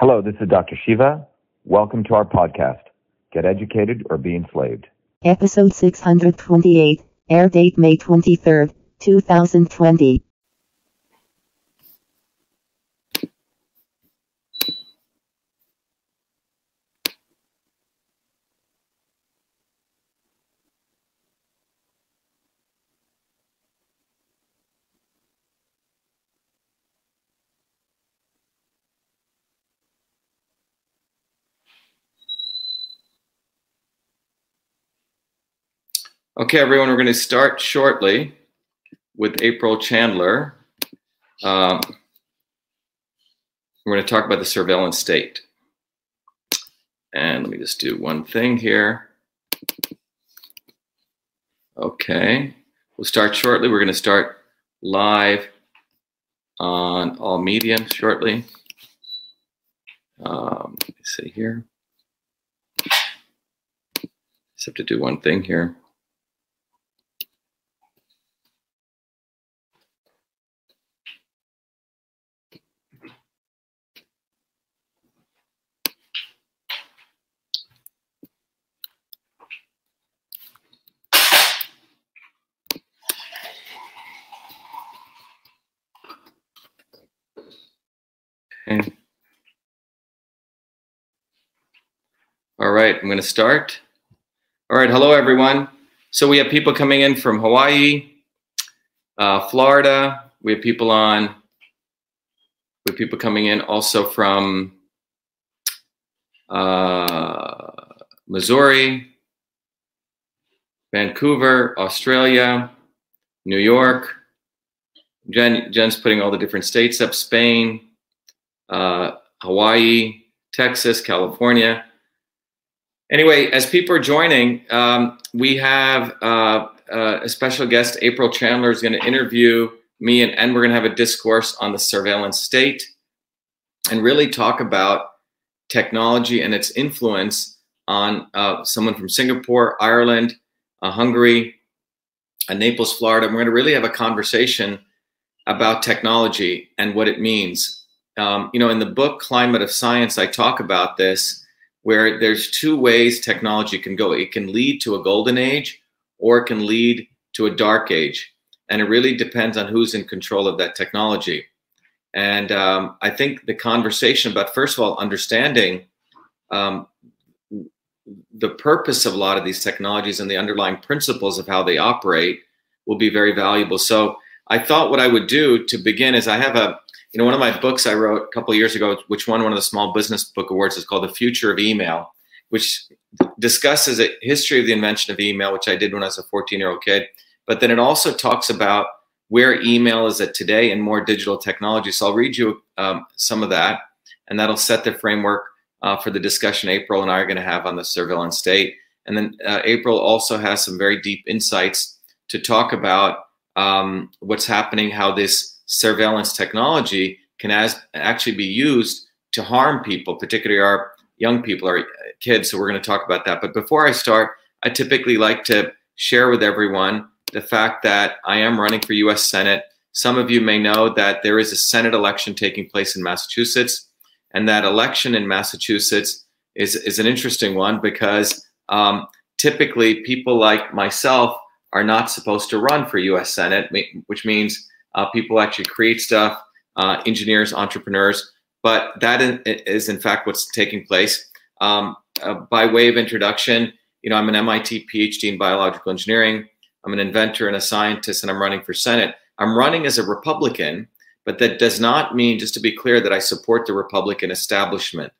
Hello, this is Dr. Shiva. Welcome to our podcast, Get Educated or Be Enslaved. Episode 628, air date May 23rd, 2020. Okay, everyone, we're going to start shortly with April Chandler. Um, we're going to talk about the surveillance state. And let me just do one thing here. Okay, we'll start shortly. We're going to start live on all media shortly. Um, let me see here. Just have to do one thing here. Okay. All right, I'm going to start. All right, hello everyone. So we have people coming in from Hawaii, uh, Florida. We have people on. We have people coming in also from uh, Missouri, Vancouver, Australia, New York. Jen, Jen's putting all the different states up: Spain, uh, Hawaii, Texas, California. Anyway, as people are joining, um, we have uh, uh, a special guest, April Chandler, is going to interview me, and, and we're going to have a discourse on the surveillance state and really talk about technology and its influence on uh, someone from Singapore, Ireland, uh, Hungary, and Naples, Florida. And we're going to really have a conversation about technology and what it means um, you know, in the book Climate of Science, I talk about this where there's two ways technology can go. It can lead to a golden age or it can lead to a dark age. And it really depends on who's in control of that technology. And um, I think the conversation about, first of all, understanding um, the purpose of a lot of these technologies and the underlying principles of how they operate will be very valuable. So I thought what I would do to begin is I have a you know, one of my books I wrote a couple years ago, which won one of the Small Business Book Awards, is called The Future of Email, which discusses a history of the invention of email, which I did when I was a 14 year old kid. But then it also talks about where email is at today and more digital technology. So I'll read you um, some of that, and that'll set the framework uh, for the discussion April and I are going to have on the surveillance state. And then uh, April also has some very deep insights to talk about um, what's happening, how this surveillance technology can as, actually be used to harm people, particularly our young people, our kids. So we're going to talk about that. But before I start, I typically like to share with everyone the fact that I am running for US Senate. Some of you may know that there is a Senate election taking place in Massachusetts. And that election in Massachusetts is, is an interesting one because um, typically people like myself are not supposed to run for US Senate, which means uh, people actually create stuff, uh, engineers, entrepreneurs. But that is, in fact, what's taking place. Um, uh, by way of introduction, you know, I'm an MIT PhD in biological engineering. I'm an inventor and a scientist, and I'm running for Senate. I'm running as a Republican, but that does not mean, just to be clear, that I support the Republican establishment.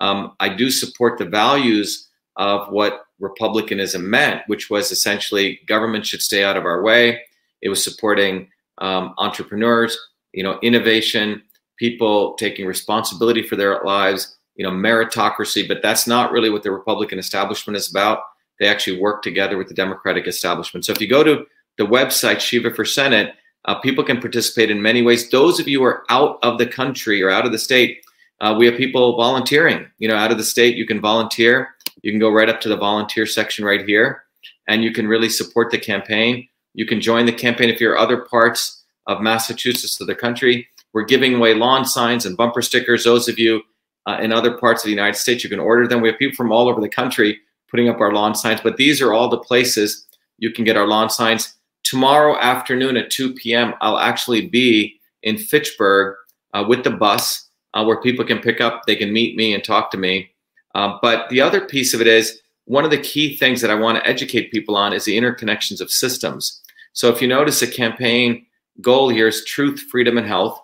Um, I do support the values of what republicanism meant, which was essentially government should stay out of our way. It was supporting um, entrepreneurs, you know, innovation, people taking responsibility for their lives, you know, meritocracy. But that's not really what the Republican establishment is about. They actually work together with the Democratic establishment. So if you go to the website Shiva for Senate, uh, people can participate in many ways. Those of you who are out of the country or out of the state, uh, we have people volunteering. You know, out of the state, you can volunteer. You can go right up to the volunteer section right here, and you can really support the campaign. You can join the campaign if you're other parts of Massachusetts or the country. We're giving away lawn signs and bumper stickers. Those of you uh, in other parts of the United States. You can order them. We have people from all over the country putting up our lawn signs, but these are all the places you can get our lawn signs. Tomorrow afternoon at 2 p.m., I'll actually be in Fitchburg uh, with the bus uh, where people can pick up, they can meet me and talk to me. Uh, but the other piece of it is one of the key things that I want to educate people on is the interconnections of systems. So if you notice, a campaign goal here is truth, freedom, and health.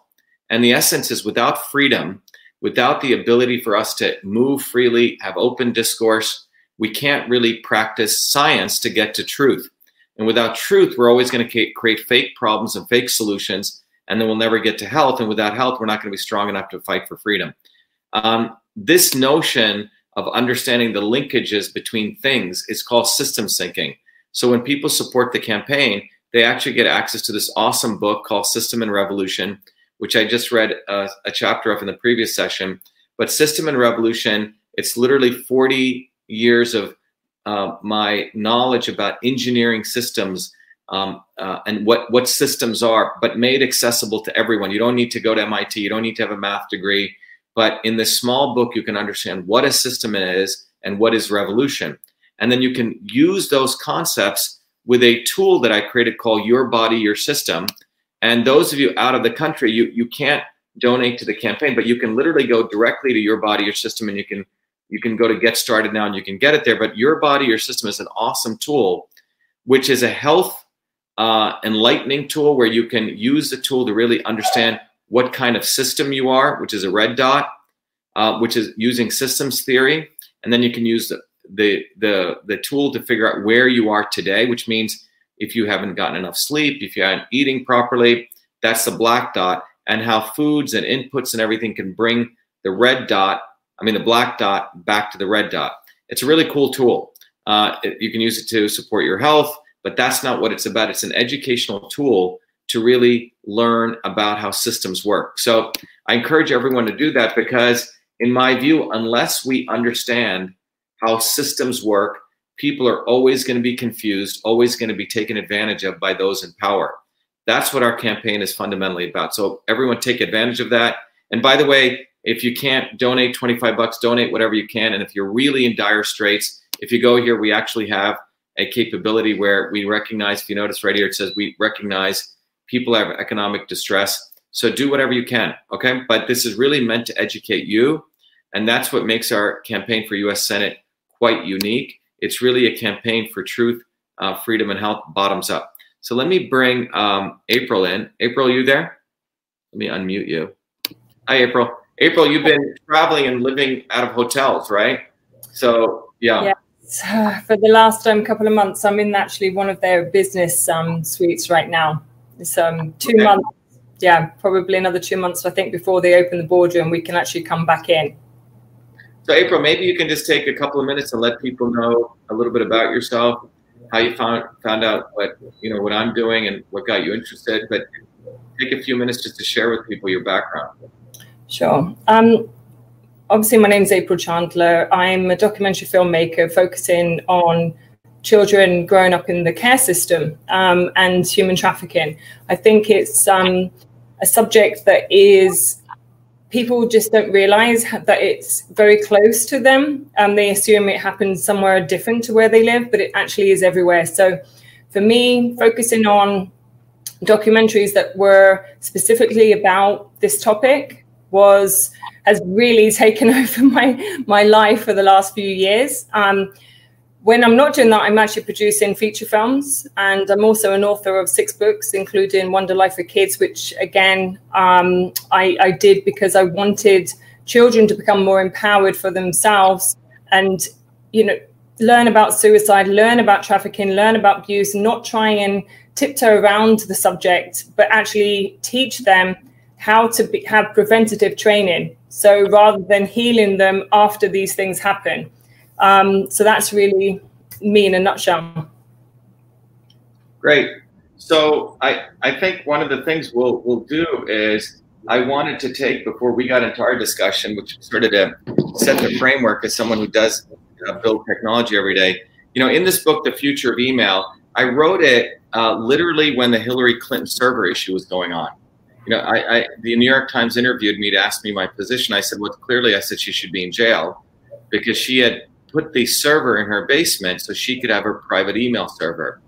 And the essence is without freedom, without the ability for us to move freely, have open discourse, we can't really practice science to get to truth. And without truth, we're always going to create fake problems and fake solutions, and then we'll never get to health. And without health, we're not going to be strong enough to fight for freedom. Um, this notion of understanding the linkages between things is called system thinking. So when people support the campaign, they actually get access to this awesome book called System and Revolution, which I just read a, a chapter of in the previous session. But System and Revolution, it's literally 40 years of uh, my knowledge about engineering systems um, uh, and what what systems are, but made accessible to everyone. You don't need to go to MIT. You don't need to have a math degree. But in this small book, you can understand what a system is and what is revolution, and then you can use those concepts with a tool that I created called Your Body, Your System. And those of you out of the country, you you can't donate to the campaign, but you can literally go directly to Your Body, Your System, and you can you can go to get started now and you can get it there. But your body, your system is an awesome tool, which is a health uh, enlightening tool where you can use the tool to really understand what kind of system you are, which is a red dot, uh, which is using systems theory. And then you can use the, the, the, the tool to figure out where you are today, which means if you haven't gotten enough sleep, if you aren't eating properly, that's the black dot, and how foods and inputs and everything can bring the red dot I mean, the black dot back to the red dot. It's a really cool tool. Uh, you can use it to support your health, but that's not what it's about. It's an educational tool to really learn about how systems work. So I encourage everyone to do that because, in my view, unless we understand how systems work, people are always going to be confused, always going to be taken advantage of by those in power. That's what our campaign is fundamentally about. So everyone take advantage of that. And by the way, if you can't donate 25 bucks, donate whatever you can. And if you're really in dire straits, if you go here, we actually have a capability where we recognize, if you notice right here, it says we recognize people have economic distress. So do whatever you can, okay? But this is really meant to educate you. And that's what makes our campaign for US Senate quite unique. It's really a campaign for truth, uh, freedom, and health bottoms up. So let me bring um, April in. April, you there? Let me unmute you. Hi, April. April, you've been traveling and living out of hotels, right? So, yeah. Yes. For the last um, couple of months, I'm in actually one of their business um, suites right now. It's um, two okay. months, yeah, probably another two months, I think, before they open the border and we can actually come back in. So, April, maybe you can just take a couple of minutes and let people know a little bit about yourself, how you found found out what you know what I'm doing and what got you interested. But take a few minutes just to share with people your background. Sure. Um, obviously, my name is April Chandler. I'm a documentary filmmaker focusing on children growing up in the care system um, and human trafficking. I think it's um, a subject that is people just don't realize that it's very close to them. and they assume it happens somewhere different to where they live, but it actually is everywhere. So for me, focusing on documentaries that were specifically about this topic was has really taken over my my life for the last few years. Um, when I'm not doing that, I'm actually producing feature films, and I'm also an author of six books, including Wonder Life for Kids, which again um, I, I did because I wanted children to become more empowered for themselves, and you know learn about suicide, learn about trafficking, learn about abuse, not try and tiptoe around the subject, but actually teach them how to be, have preventative training. So rather than healing them after these things happen. Um, so that's really me in a nutshell. Great. So I, I think one of the things we'll, we'll do is I wanted to take before we got into our discussion, which started to set the framework as someone who does uh, build technology every day. You know, in this book, The Future of Email, I wrote it uh, literally when the Hillary Clinton server issue was going on you know, I, I, the New York Times interviewed me to ask me my position. I said, well, clearly, I said she should be in jail because she had put the server in her basement so she could have her private email server.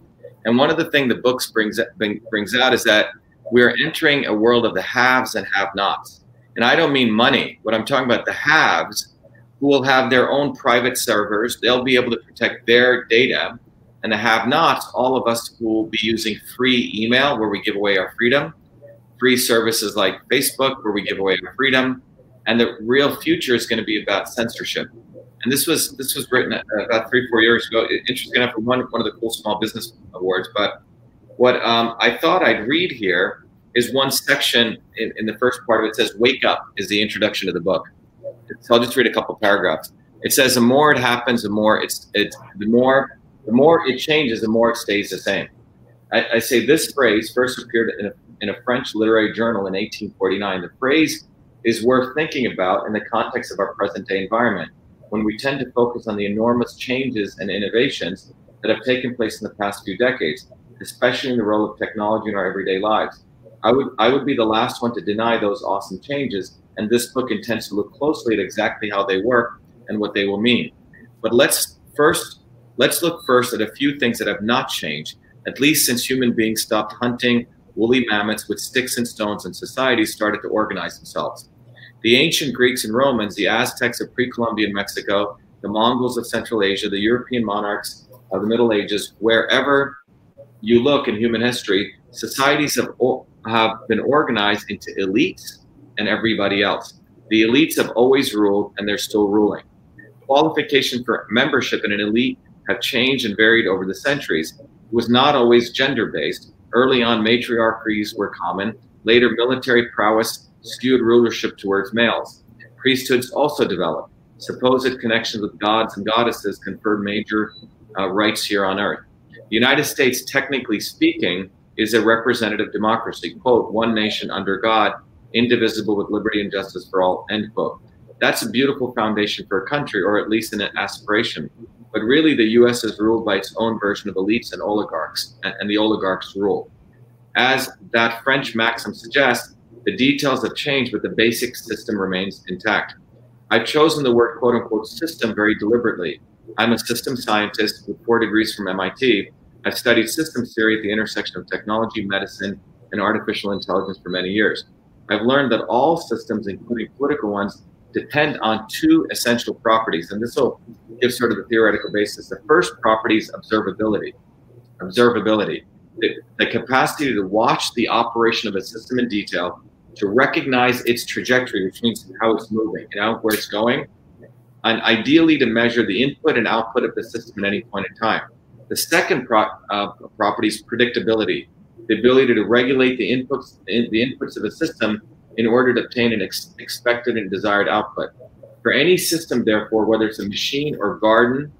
And one of the things the books brings brings out is that we're entering a world of the haves and have-nots. And I don't mean money. What I'm talking about the haves who will have their own private servers. They'll be able to protect their data. And the have-nots, all of us who will be using free email where we give away our freedom, free services like Facebook where we give away our freedom, and the real future is going to be about censorship and this was this was written about three four years ago. Interesting enough, one one of the cool small business awards. But what um, I thought I'd read here is one section in, in, the first part of it says "Wake up" is the introduction to the book. So I'll just read a couple paragraphs. It says the more it happens, the more it's it's the more the more it changes, the more it stays the same. I, I say this phrase first appeared in a, in a French literary journal in 1849. The phrase is worth thinking about in the context of our present day environment when we tend to focus on the enormous changes and innovations that have taken place in the past few decades, especially in the role of technology in our everyday lives. I would, I would be the last one to deny those awesome changes, and this book intends to look closely at exactly how they work and what they will mean. But let's first let's look first at a few things that have not changed, at least since human beings stopped hunting woolly mammoths with sticks and stones and societies started to organize themselves. The ancient Greeks and Romans, the Aztecs of pre Columbian Mexico, the Mongols of Central Asia, the European monarchs of the Middle Ages, wherever you look in human history, societies have, have been organized into elites and everybody else. The elites have always ruled and they're still ruling. Qualification for membership in an elite have changed and varied over the centuries. It was not always gender based. Early on, matriarchies were common. Later, military prowess skewed rulership towards males. Priesthoods also developed. Supposed connections with gods and goddesses conferred major uh, rights here on earth. The United States, technically speaking, is a representative democracy. Quote, one nation under God, indivisible with liberty and justice for all, end quote. That's a beautiful foundation for a country, or at least an aspiration. But really, the US is ruled by its own version of elites and oligarchs, and the oligarchs rule. As that French maxim suggests, the details have changed, but the basic system remains intact. I've chosen the word quote unquote system very deliberately. I'm a system scientist with four degrees from MIT. I've studied systems theory at the intersection of technology, medicine, and artificial intelligence for many years. I've learned that all systems, including political ones, depend on two essential properties, and this will give sort of the theoretical basis. The first property is observability. Observability, the, the capacity to watch the operation of a system in detail to recognize its trajectory, which means how it's moving, you know, where it's going, and ideally to measure the input and output of the system at any point in time. The second pro- uh, property is predictability, the ability to regulate the inputs, the inputs of a system in order to obtain an ex- expected and desired output. For any system, therefore, whether it's a machine or garden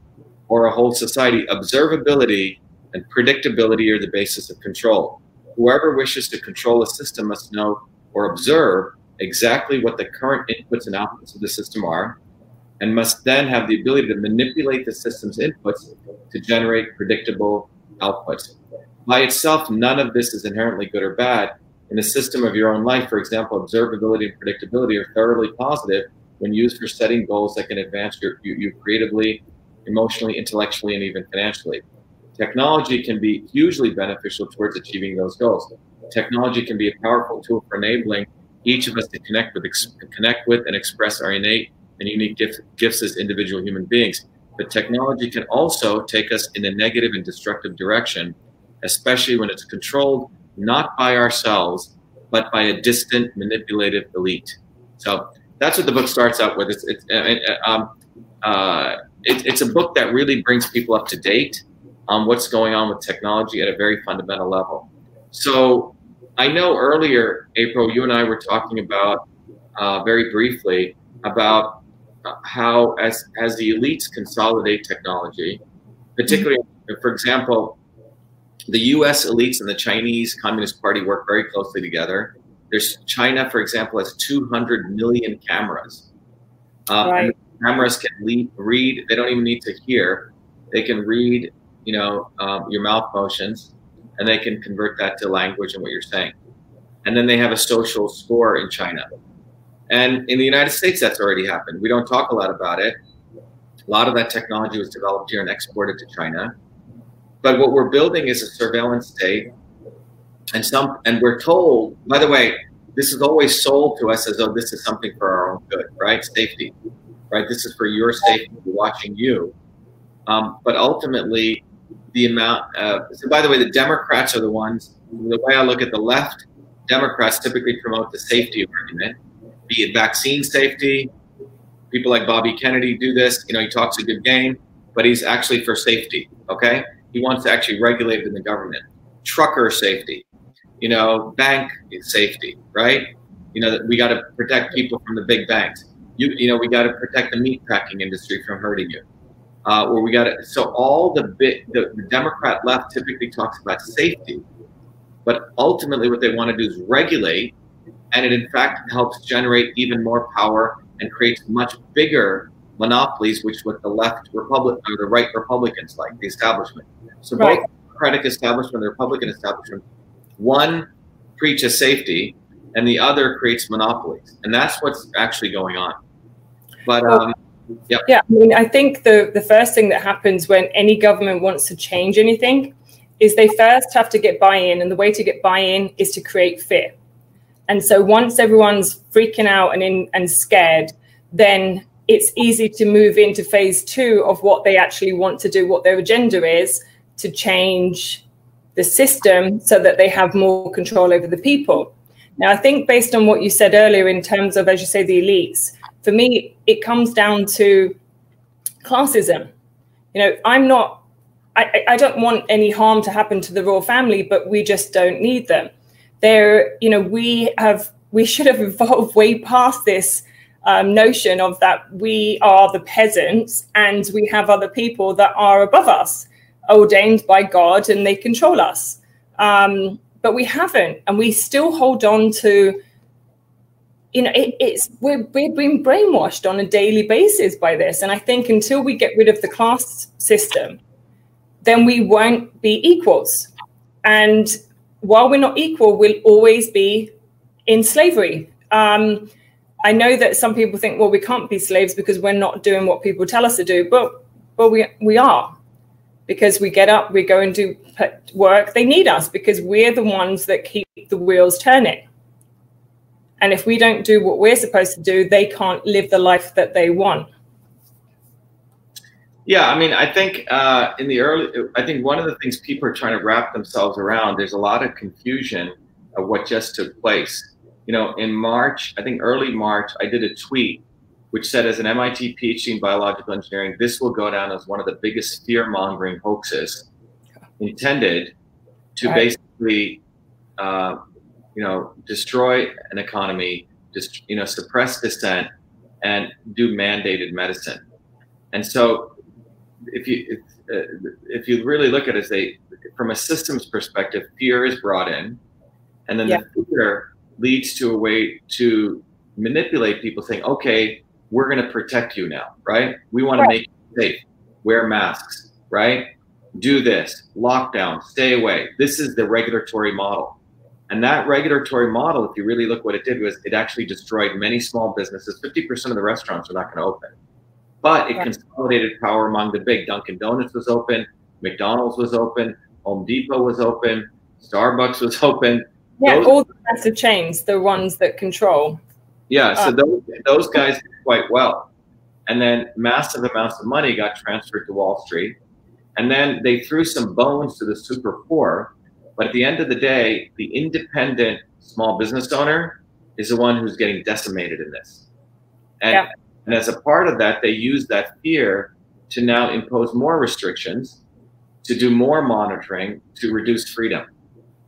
or a whole society, observability and predictability are the basis of control. Whoever wishes to control a system must know or observe exactly what the current inputs and outputs of the system are, and must then have the ability to manipulate the system's inputs to generate predictable outputs. By itself, none of this is inherently good or bad. In a system of your own life, for example, observability and predictability are thoroughly positive when used for setting goals that can advance your, you, you creatively, emotionally, intellectually, and even financially. Technology can be hugely beneficial towards achieving those goals technology can be a powerful tool for enabling each of us to connect with, ex- connect with, and express our innate and unique gifts, gifts as individual human beings. But technology can also take us in a negative and destructive direction, especially when it's controlled not by ourselves, but by a distant, manipulative elite. So that's what the book starts out with. It's, it's, uh, um, uh, it, it's a book that really brings people up to date on what's going on with technology at a very fundamental level. So I know earlier, April, you and I were talking about uh, very briefly about how, as as the elites consolidate technology, particularly, mm-hmm. for example, the U.S. elites and the Chinese Communist Party work very closely together. There's China, for example, has 200 million cameras. Um, right. cameras can lead, read. They don't even need to hear. They can read, you know, um, your mouth motions and they can convert that to language and what you're saying. and then they have a social score in China. And in the United States, that's already happened. We don't talk a lot about it. A lot of that technology was developed here and exported to China. But what we're building is a surveillance state. And some and we're told, by the way, this is always sold to us as though this is something for our own good, right? Safety, right? This is for your safety, watching you. Um, but ultimately, the amount. Uh, so, by the way, the Democrats are the ones. The way I look at the left, Democrats typically promote the safety argument, be it vaccine safety. People like Bobby Kennedy do this. You know, he talks a good game, but he's actually for safety. Okay, he wants to actually regulate it in the government. Trucker safety, you know, bank safety, right? You know, we got to protect people from the big banks. You, you know, we got to protect the meat packing industry from hurting you uh, where we got it. So all the bit, the, the Democrat left typically talks about safety, but ultimately what they want to do is regulate, and it in fact helps generate even more power and creates much bigger monopolies, which what the left Republic or the right Republicans like, the establishment. So right. both Democratic establishment and the Republican establishment, one preaches safety, and the other creates monopolies, and that's what's actually going on. But um, Yep. Yeah, I mean, I think the the first thing that happens when any government wants to change anything is they first have to get buy-in, and the way to get buy-in is to create fear. And so once everyone's freaking out and in and scared, then it's easy to move into phase two of what they actually want to do, what their agenda is to change the system so that they have more control over the people. Now, I think based on what you said earlier, in terms of, as you say, the elites, for me, it comes down to classism. You know, I'm not, I, I don't want any harm to happen to the royal family, but we just don't need them. There, you know, we have, we should have evolved way past this um, notion of that we are the peasants and we have other people that are above us, ordained by God, and they control us. Um, but we haven't, and we still hold on to you know, it, it's we're we're being brainwashed on a daily basis by this, and I think until we get rid of the class system, then we won't be equals. And while we're not equal, we'll always be in slavery. Um, I know that some people think, well, we can't be slaves because we're not doing what people tell us to do, but but we we are because we get up, we go and do work. They need us because we're the ones that keep the wheels turning. And if we don't do what we're supposed to do, they can't live the life that they want. Yeah, I mean, I think uh, in the early, I think one of the things people are trying to wrap themselves around, there's a lot of confusion of what just took place. You know, in March, I think early March, I did a tweet which said, as an MIT PhD in biological engineering, this will go down as one of the biggest fear mongering hoaxes intended to right. basically uh, you know, destroy an economy, just you know, suppress dissent, and do mandated medicine. And so, if you if, uh, if you really look at it as they from a systems perspective, fear is brought in, and then yeah. the fear leads to a way to manipulate people, saying, "Okay, we're going to protect you now, right? We want right. to make you safe. Wear masks, right? Do this, lockdown, stay away. This is the regulatory model." And that regulatory model, if you really look what it did, was it actually destroyed many small businesses. 50% of the restaurants are not going to open. But it consolidated power among the big. Dunkin' Donuts was open, McDonald's was open, Home Depot was open, Starbucks was open. Yeah, those, all the massive chains, the ones that control. Yeah, so uh, those, those guys did quite well. And then massive amounts of money got transferred to Wall Street. And then they threw some bones to the super poor but at the end of the day, the independent small business owner is the one who's getting decimated in this. And, yeah. and as a part of that, they use that fear to now impose more restrictions, to do more monitoring, to reduce freedom.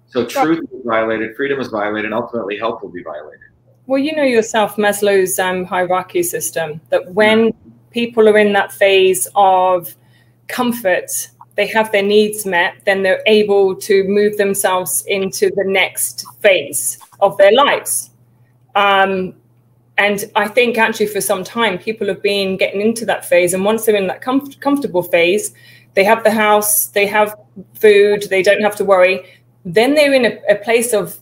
So truth is violated, freedom is violated, and ultimately health will be violated. Well, you know yourself, Maslow's um, hierarchy system, that when people are in that phase of comfort they have their needs met, then they're able to move themselves into the next phase of their lives. Um, and I think actually for some time, people have been getting into that phase. And once they're in that comf- comfortable phase, they have the house, they have food, they don't have to worry. Then they're in a, a place of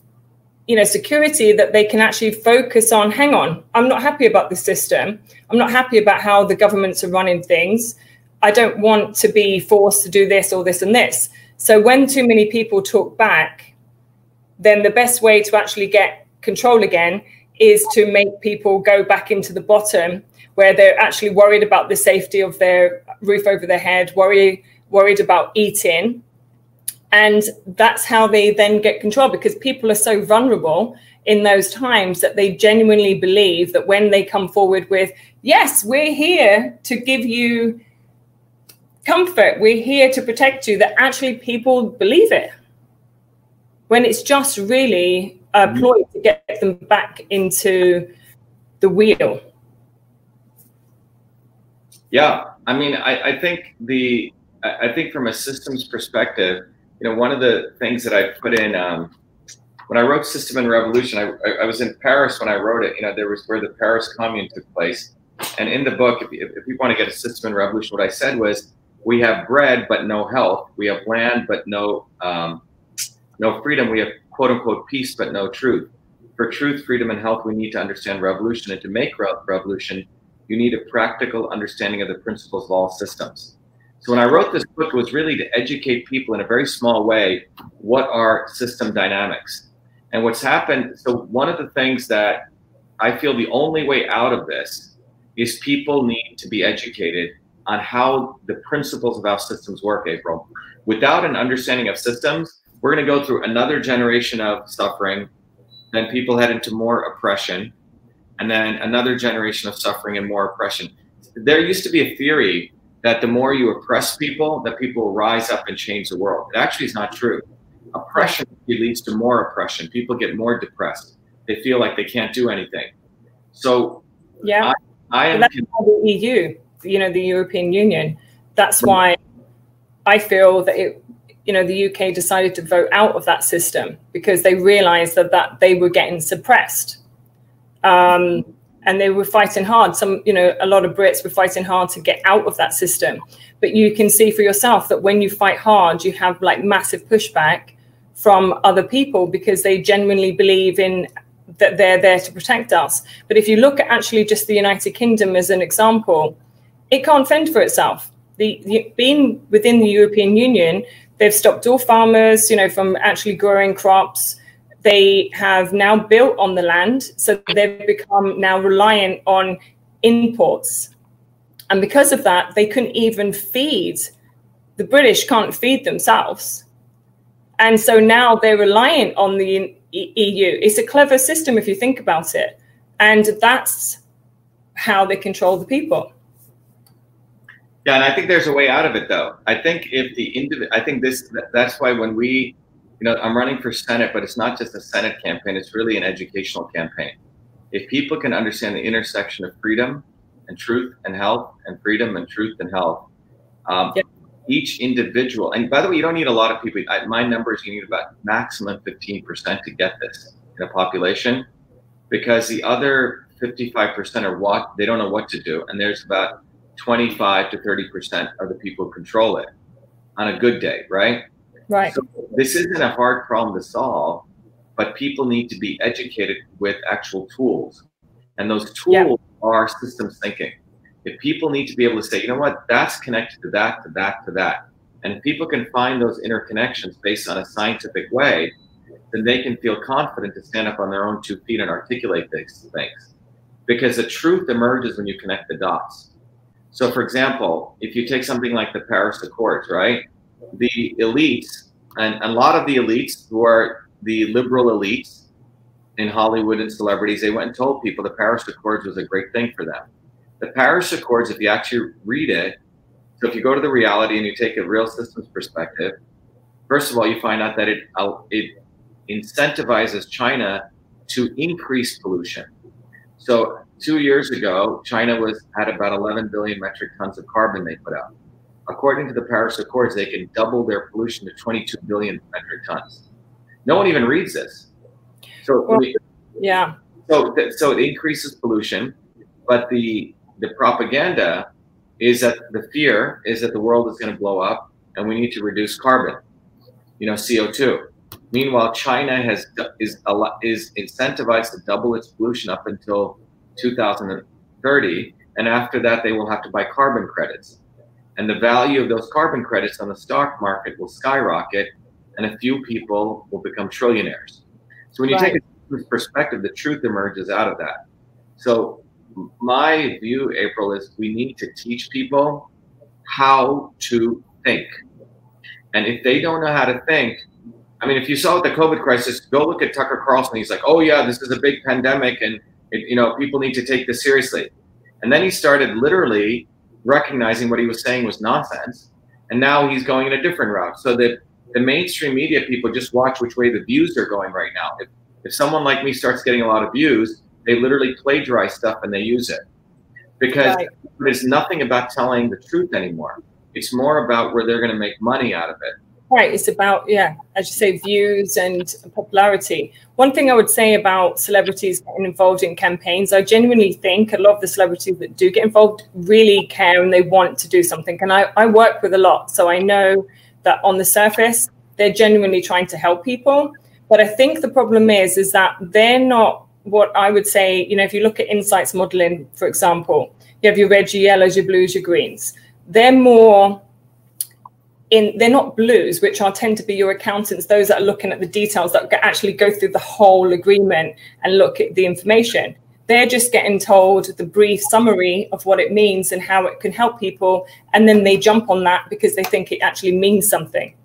you know security that they can actually focus on hang on i'm not happy about the system i'm not happy about how the governments are running things i don't want to be forced to do this or this and this. So when too many people talk back then the best way to actually get control again is to make people go back into the bottom where they're actually worried about the safety of their roof over their head worry worried about eating. And that's how they then get control because people are so vulnerable in those times that they genuinely believe that when they come forward with, yes, we're here to give you comfort, we're here to protect you, that actually people believe it. When it's just really a ploy to get them back into the wheel. Yeah, I mean, I, I think the I think from a systems perspective, you know, one of the things that I put in um, when I wrote System and Revolution, I, I, was in Paris when I wrote it. You know, there was where the Paris Commune took place, and in the book, if, if, if you want to get a System and Revolution, what I said was, we have bread but no health. We have land but no um, no freedom. We have quote unquote peace but no truth. For truth, freedom, and health, we need to understand revolution, and to make revolution, you need a practical understanding of the principles of all systems. So when I wrote this book, it was really to educate people in a very small way what are system dynamics. And what's happened, so one of the things that I feel the only way out of this is people need to be educated on how the principles of how systems work, April. Without an understanding of systems, we're going to go through another generation of suffering. Then people head into more oppression, and then another generation of suffering and more oppression. There used to be a theory that the more you oppress people, that people will rise up and change the world. It actually is not true. Oppression leads to more oppression. People get more depressed. They feel like they can't do anything. So, yeah, I, I am. That's the EU, you know, the European Union. That's why I feel that it, you know, the UK decided to vote out of that system because they realised that that they were getting suppressed. Um, and they were fighting hard. Some, you know, a lot of Brits were fighting hard to get out of that system. But you can see for yourself that when you fight hard, you have like massive pushback from other people because they genuinely believe in that they're there to protect us. But if you look at actually just the United Kingdom as an example, it can't fend for itself. The, the being within the European Union, they've stopped all farmers, you know, from actually growing crops they have now built on the land, so they've become now reliant on imports. And because of that, they couldn't even feed, the British can't feed themselves. And so now they're reliant on the EU. It's a clever system if you think about it. And that's how they control the people. Yeah, and I think there's a way out of it, though. I think if the individual, I think this, that's why when we you know, I'm running for Senate, but it's not just a Senate campaign, it's really an educational campaign. If people can understand the intersection of freedom and truth and health and freedom and truth and health, um, each individual, and by the way, you don't need a lot of people. I, my numbers, you need about maximum 15% to get this in a population because the other 55% are what they don't know what to do. And there's about 25 to 30% of the people who control it on a good day, right? Right. So this isn't a hard problem to solve, but people need to be educated with actual tools. And those tools yeah. are systems thinking. If people need to be able to say, you know what, that's connected to that, to that, to that. And if people can find those interconnections based on a scientific way, then they can feel confident to stand up on their own two feet and articulate these things. Because the truth emerges when you connect the dots. So, for example, if you take something like the Paris Accords, right? the elites, and a lot of the elites who are the liberal elites in Hollywood and celebrities, they went and told people the Paris Accords was a great thing for them. The Paris Accords, if you actually read it, so if you go to the reality and you take a real systems perspective, first of all, you find out that it it incentivizes China to increase pollution. So two years ago, China was had about 11 billion metric tons of carbon they put out according to the Paris Accords, they can double their pollution to 22 billion metric tons. No one even reads this. So, well, yeah. So, so it increases pollution, but the the propaganda is that the fear is that the world is going to blow up and we need to reduce carbon, you know, CO2. Meanwhile, China has is is incentivized to double its pollution up until 2030, and after that, they will have to buy carbon credits, and the value of those carbon credits on the stock market will skyrocket, and a few people will become trillionaires. So when you right. take a perspective, the truth emerges out of that. So my view, April, is we need to teach people how to think. And if they don't know how to think, I mean, if you saw the COVID crisis, go look at Tucker Carlson. He's like, "Oh yeah, this is a big pandemic, and it, you know people need to take this seriously." And then he started literally recognizing what he was saying was nonsense, and now he's going in a different route. So that the mainstream media people just watch which way the views are going right now. If, if someone like me starts getting a lot of views, they literally plagiarize stuff and they use it because right. there's nothing about telling the truth anymore. It's more about where they're going to make money out of it. Right. It's about, yeah, as you say, views and popularity. One thing I would say about celebrities getting involved in campaigns, I genuinely think a lot of the celebrities that do get involved really care and they want to do something. And I, I work with a lot. So I know that on the surface, they're genuinely trying to help people. But I think the problem is, is that they're not what I would say, you know, if you look at insights modeling, for example, you have your reds, your yellows, your blues, your greens. They're more in, they're not blues, which are tend to be your accountants, those that are looking at the details that actually go through the whole agreement and look at the information. They're just getting told the brief summary of what it means and how it can help people. And then they jump on that because they think it actually means something.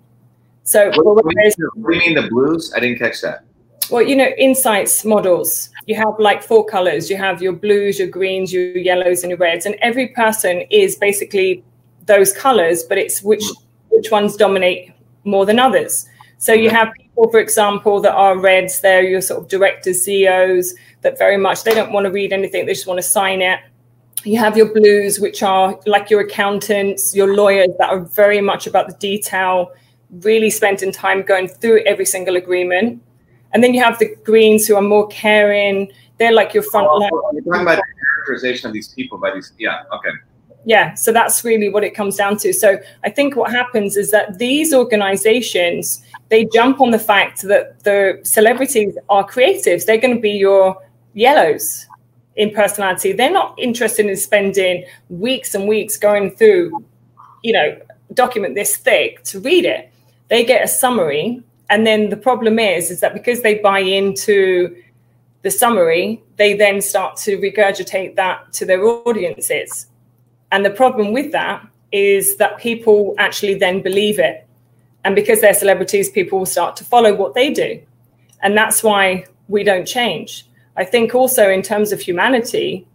So, what, what, do, you mean the blues? I didn't catch that well, you know, insights models, you have like four colors. You have your blues, your greens, your yellows, and your reds. And every person is basically those colors, but it's which hmm. Which ones dominate more than others. So you have people, for example, that are reds, they're your sort of directors, CEOs, that very much they don't want to read anything, they just want to sign it. You have your blues, which are like your accountants, your lawyers that are very much about the detail, really spending time going through every single agreement. And then you have the Greens who are more caring. They're like your front oh, line. You're talking about the characterization of these people by these. Yeah. Okay. Yeah. So that's really what it comes down to. So I think what happens is that these organizations they jump on the fact that the celebrities are creatives. They're going to be your yellows in personality. They're not interested in spending weeks and weeks going through, you know, document this thick to read it. They get a summary and then the problem is, is that because they buy into the summary, they then start to regurgitate that to their audiences. And the problem with that is that people actually then believe it. And because they're celebrities, people will start to follow what they do. And that's why we don't change. I think also in terms of humanity,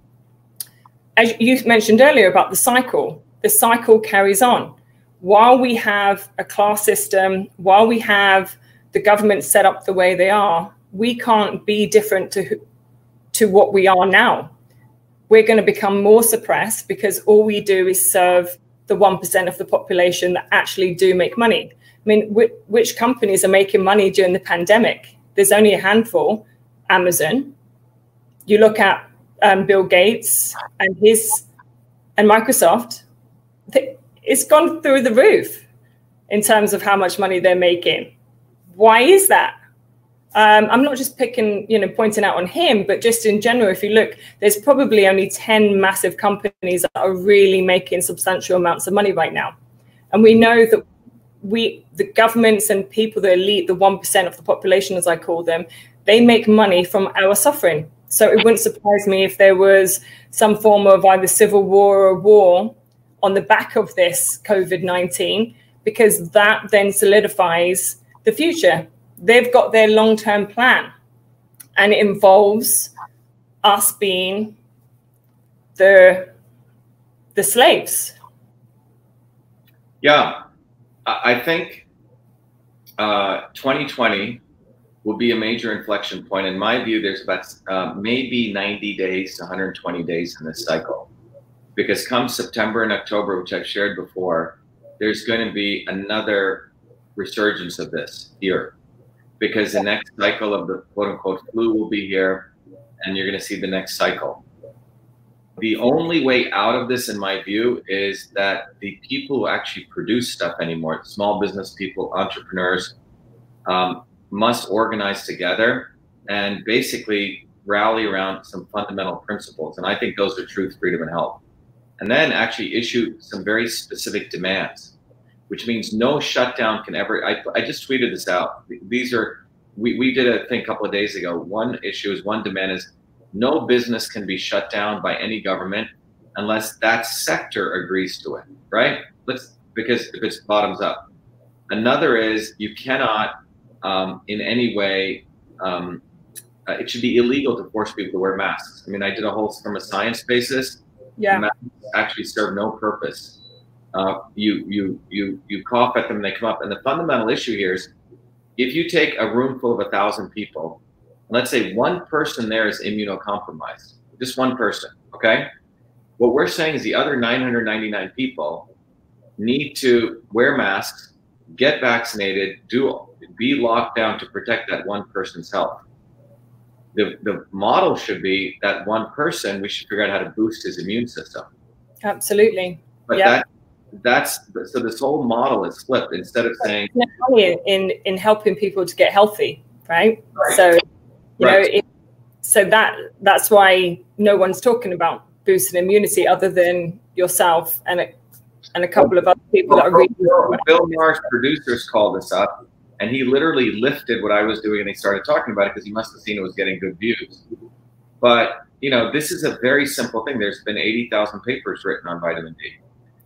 as you mentioned earlier about the cycle, the cycle carries on. While we have a class system, while we have the government set up the way they are, we can't be different to to what we are now. We're going to become more suppressed because all we do is serve the 1% of the population that actually do make money. I mean, which, which companies are making money during the pandemic? There's only a handful. Amazon. You look at um, Bill Gates and his and Microsoft. It's gone through the roof in terms of how much money they're making why is that? Um, I'm not just picking, you know, pointing out on him, but just in general, if you look, there's probably only 10 massive companies that are really making substantial amounts of money right now. And we know that we, the governments and people, the elite, the 1% of the population, as I call them, they make money from our suffering. So it wouldn't surprise me if there was some form of either civil war or war on the back of this COVID 19, because that then solidifies the future. They've got their long term plan, and it involves us being the the slaves. Yeah, I think uh, 2020 will be a major inflection point. In my view, there's about uh, maybe 90 days to 120 days in this cycle. Because come September and October, which I've shared before, there's going to be another resurgence of this here because the next cycle of the quote unquote flu will be here and you're going to see the next cycle. The only way out of this, in my view, is that the people who actually produce stuff anymore, small business people, entrepreneurs, um, must organize together and basically rally around some fundamental principles. And I think those are truth, freedom, and health. And then actually issue some very specific demands, which means no shutdown can ever. I, I just tweeted this out. These are, we, we did a thing a couple of days ago. One issue is one demand is no business can be shut down by any government unless that sector agrees to it, right? Let's because if it's bottoms up. Another is you cannot um, in any way um, uh, it should be illegal to force people to wear masks. I mean, I did a whole from a science basis. Yeah. Masks actually serve no purpose. Uh, you you you you cough at them and they come up. And the fundamental issue here is, if you take a room full of a thousand people, let's say one person there is immunocompromised, just one person, okay? What we're saying is the other 999 people need to wear masks, get vaccinated, do be locked down to protect that one person's health the, the model should be that one person, we should figure out how to boost his immune system. Absolutely. But yeah. that that's so this whole model is flipped instead of saying in in helping people to get healthy, right? right. So you right. know, it, so that that's why no one's talking about boosting immunity other than yourself and a, and a couple of other people well, that are reading. Bill, Bill Maher's producers called us up and he literally lifted what I was doing and they started talking about it because he must have seen it was getting good views. But you know, this is a very simple thing. There's been eighty thousand papers written on vitamin D.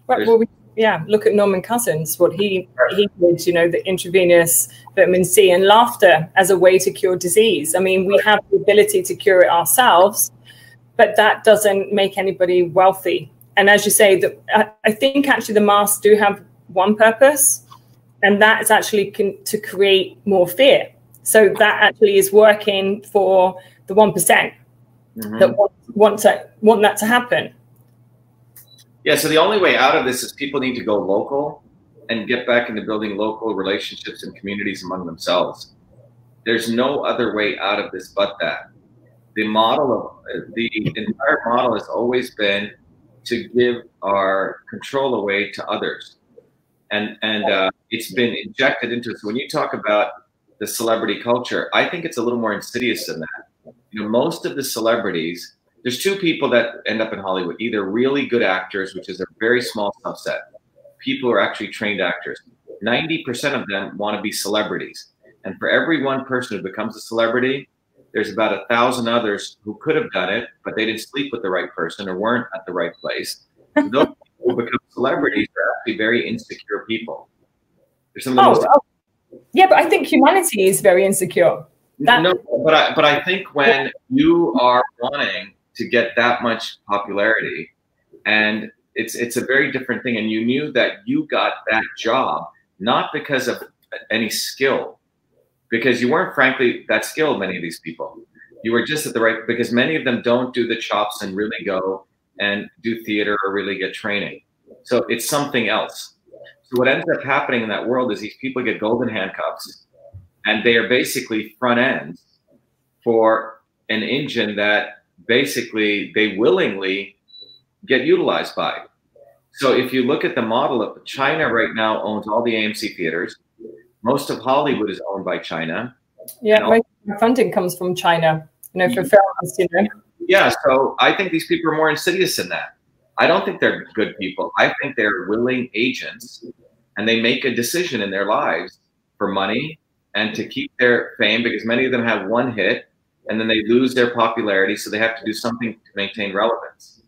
Right. Well, we, yeah. Look at Norman Cousins. What he he did. You know, the intravenous vitamin C and laughter as a way to cure disease. I mean, we have the ability to cure it ourselves, but that doesn't make anybody wealthy. And as you say, that I, I think actually the masks do have one purpose and that is actually con- to create more fear. So that actually is working for the one mm-hmm. that want, want to want that to happen. Yeah. So the only way out of this is people need to go local and get back into building local relationships and communities among themselves. There's no other way out of this but that. The model of the entire model has always been to give our control away to others and and uh, it's been injected into. So when you talk about the celebrity culture, I think it's a little more insidious than that. You know, most of the celebrities, there's two people that end up in Hollywood: either really good actors, which is a very small subset, people who are actually trained actors. Ninety percent of them want to be celebrities, and for every one person who becomes a celebrity, there's about a thousand others who could have done it, but they didn't sleep with the right person or weren't at the right place. those people who become celebrities are actually very insecure people. They're some of the oh, most. Oh. Yeah, but I think humanity is very insecure. That- no, but I, but I think when you are wanting to get that much popularity, and it's it's a very different thing, and you knew that you got that job not because of any skill, because you weren't frankly that skilled. Many of these people, you were just at the right because many of them don't do the chops and really go and do theater or really get training. So it's something else. So what ends up happening in that world is these people get golden handcuffs and they are basically front ends for an engine that basically they willingly get utilized by. So if you look at the model of China right now owns all the AMC theaters. Most of Hollywood is owned by China. Yeah, all- funding comes from China. You know, for films, you know yeah, so I think these people are more insidious than that. I don't think they're good people. I think they're willing agents and they make a decision in their lives for money and to keep their fame because many of them have one hit and then they lose their popularity. So they have to do something to maintain relevance.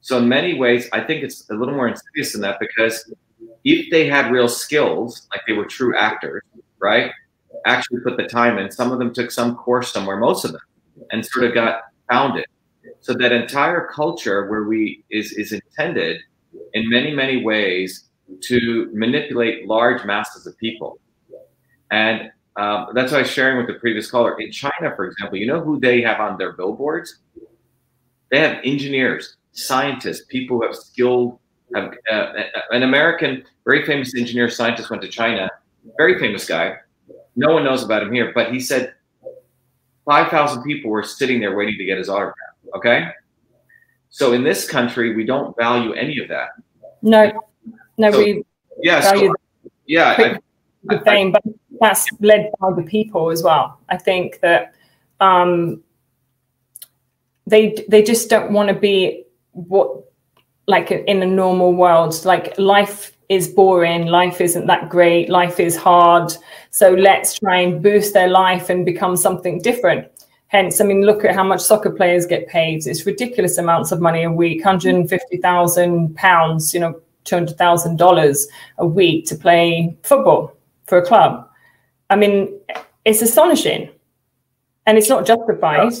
So, in many ways, I think it's a little more insidious than that because if they had real skills, like they were true actors, right? Actually put the time in, some of them took some course somewhere, most of them, and sort of got founded so that entire culture where we is is intended in many many ways to manipulate large masses of people, and um, that's what I was sharing with the previous caller. In China, for example, you know who they have on their billboards? They have engineers, scientists, people who have skilled. Have, uh, an American, very famous engineer scientist went to China, very famous guy. No one knows about him here, but he said 5,000 people were sitting there waiting to get his autograph. Okay. So in this country, we don't value any of that. No, no, so, we yeah, so, yeah. the fame, but that's led by the people as well. I think that um, they they just don't want to be what like in a normal world. Like life is boring, life isn't that great, life is hard. So let's try and boost their life and become something different. Hence, I mean, look at how much soccer players get paid. It's ridiculous amounts of money a week, hundred and fifty thousand pounds, you know, two hundred thousand dollars a week to play football for a club. I mean, it's astonishing, and it's not justified.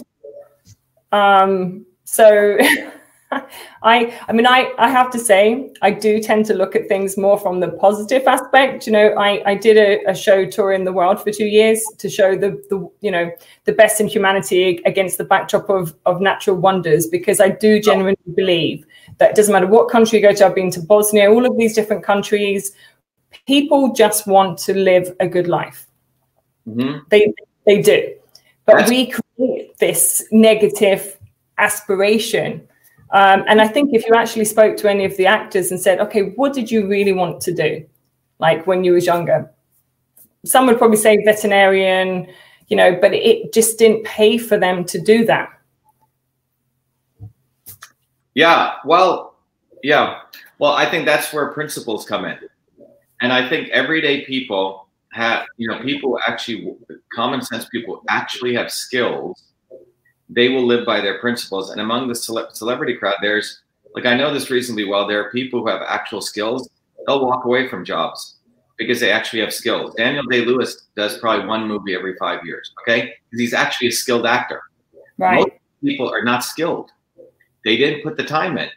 Um, so. I I mean I I have to say I do tend to look at things more from the positive aspect. You know, I I did a, a show touring the world for two years to show the the you know the best in humanity against the backdrop of of natural wonders because I do genuinely believe that it doesn't matter what country you go to. I've been to Bosnia, all of these different countries. People just want to live a good life. Mm-hmm. They they do, but That's- we create this negative aspiration um, and I think if you actually spoke to any of the actors and said, okay, what did you really want to do? Like when you was younger, some would probably say veterinarian, you know, but it just didn't pay for them to do that. Yeah. Well, yeah. Well, I think that's where principles come in. And I think everyday people have, you know, people actually, common sense people actually have skills they will live by their principles. And among the cele- celebrity crowd, there's like I know this reasonably well. There are people who have actual skills. They'll walk away from jobs because they actually have skills. Daniel Day Lewis does probably one movie every five years. Okay, because he's actually a skilled actor. Right. Most people are not skilled. They didn't put the time in.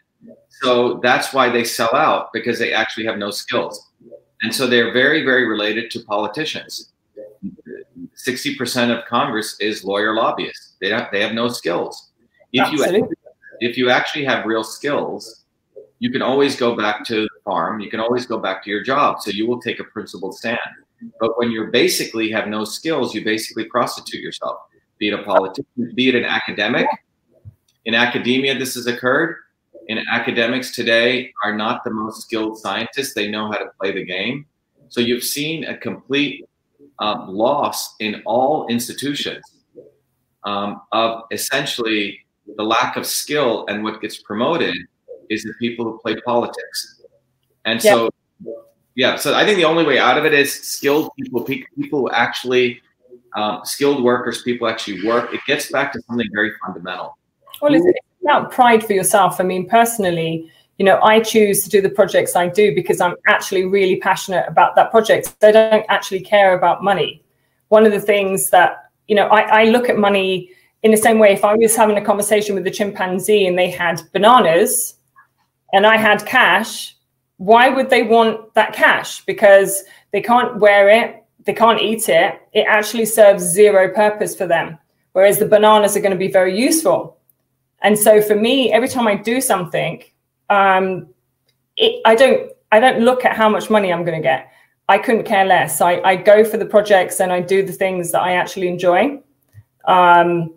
So that's why they sell out because they actually have no skills. And so they're very, very related to politicians. 60% of Congress is lawyer lobbyists. They have, they have no skills. If you if you actually have real skills, you can always go back to the farm. You can always go back to your job. So you will take a principled stand. But when you basically have no skills, you basically prostitute yourself. Be it a politician, be it an academic. In academia, this has occurred. In academics today are not the most skilled scientists. They know how to play the game. So you've seen a complete uh, loss in all institutions um, of essentially the lack of skill and what gets promoted is the people who play politics. And so, yeah, so I think the only way out of it is skilled people, people who actually, um, skilled workers, people actually work. It gets back to something very fundamental. Well, about pride for yourself. I mean, personally, you know, I choose to do the projects I do because I'm actually really passionate about that project. I don't actually care about money. One of the things that, you know, I, I look at money in the same way if I was having a conversation with a chimpanzee and they had bananas and I had cash, why would they want that cash? Because they can't wear it, they can't eat it. It actually serves zero purpose for them. Whereas the bananas are going to be very useful. And so for me, every time I do something, um, it, I don't I don't look at how much money I'm going to get. I couldn't care less. I, I go for the projects and I do the things that I actually enjoy. Um,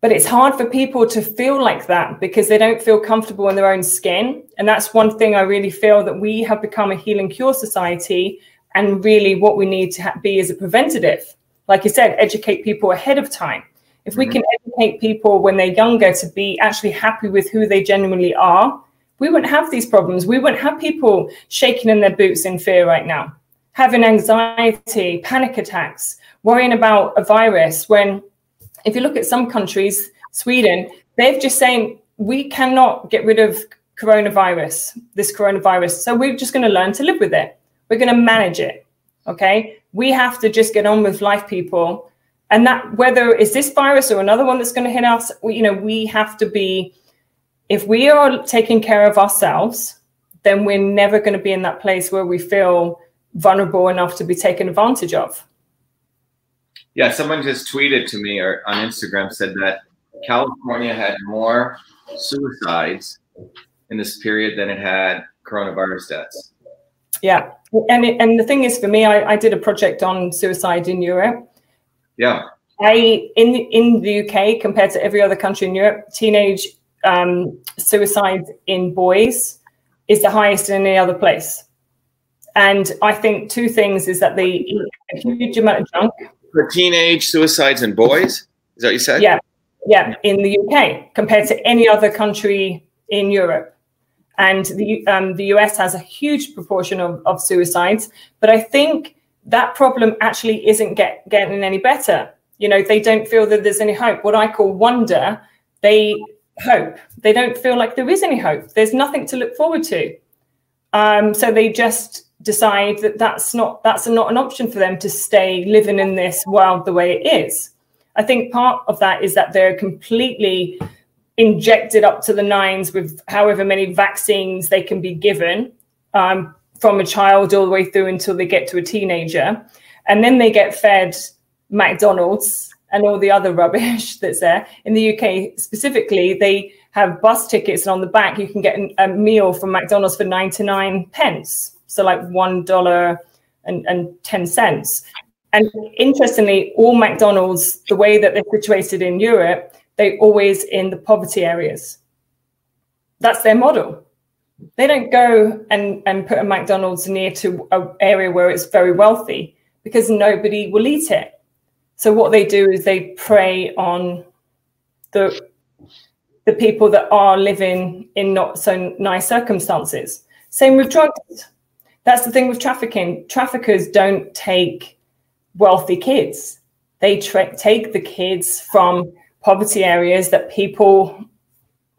but it's hard for people to feel like that because they don't feel comfortable in their own skin. And that's one thing I really feel that we have become a healing cure society. And really, what we need to be is a preventative. Like you said, educate people ahead of time. If we mm-hmm. can educate people when they're younger to be actually happy with who they genuinely are, we wouldn't have these problems. We wouldn't have people shaking in their boots in fear right now, having anxiety, panic attacks, worrying about a virus. When, if you look at some countries, Sweden, they've just saying we cannot get rid of coronavirus, this coronavirus. So we're just going to learn to live with it. We're going to manage it. Okay. We have to just get on with life, people. And that whether it's this virus or another one that's going to hit us, we, you know, we have to be if we are taking care of ourselves, then we're never going to be in that place where we feel vulnerable enough to be taken advantage of. Yeah, someone just tweeted to me or on Instagram said that California had more suicides in this period than it had coronavirus deaths. Yeah, and it, and the thing is, for me, I, I did a project on suicide in Europe. Yeah. I in in the UK compared to every other country in Europe, teenage um, suicide in boys is the highest in any other place. And I think two things is that they eat a huge amount of junk. For teenage suicides in boys, is that what you said? Yeah, yeah, in the UK compared to any other country in Europe. And the, um, the US has a huge proportion of, of suicides. But I think that problem actually isn't get, getting any better. You know, they don't feel that there's any hope. What I call wonder, they hope. They don't feel like there is any hope. There's nothing to look forward to. Um, so they just decide that that's not that's not an option for them to stay living in this world the way it is. I think part of that is that they're completely injected up to the nines with however many vaccines they can be given um, from a child all the way through until they get to a teenager. And then they get fed McDonald's and all the other rubbish that's there. In the UK specifically, they have bus tickets, and on the back, you can get a meal from McDonald's for 99 pence. So, like $1 and, and 10 cents. And interestingly, all McDonald's, the way that they're situated in Europe, they always in the poverty areas. That's their model. They don't go and, and put a McDonald's near to an area where it's very wealthy because nobody will eat it. So what they do is they prey on the the people that are living in not so nice circumstances. Same with drugs. That's the thing with trafficking. Traffickers don't take wealthy kids. They tra- take the kids from poverty areas that people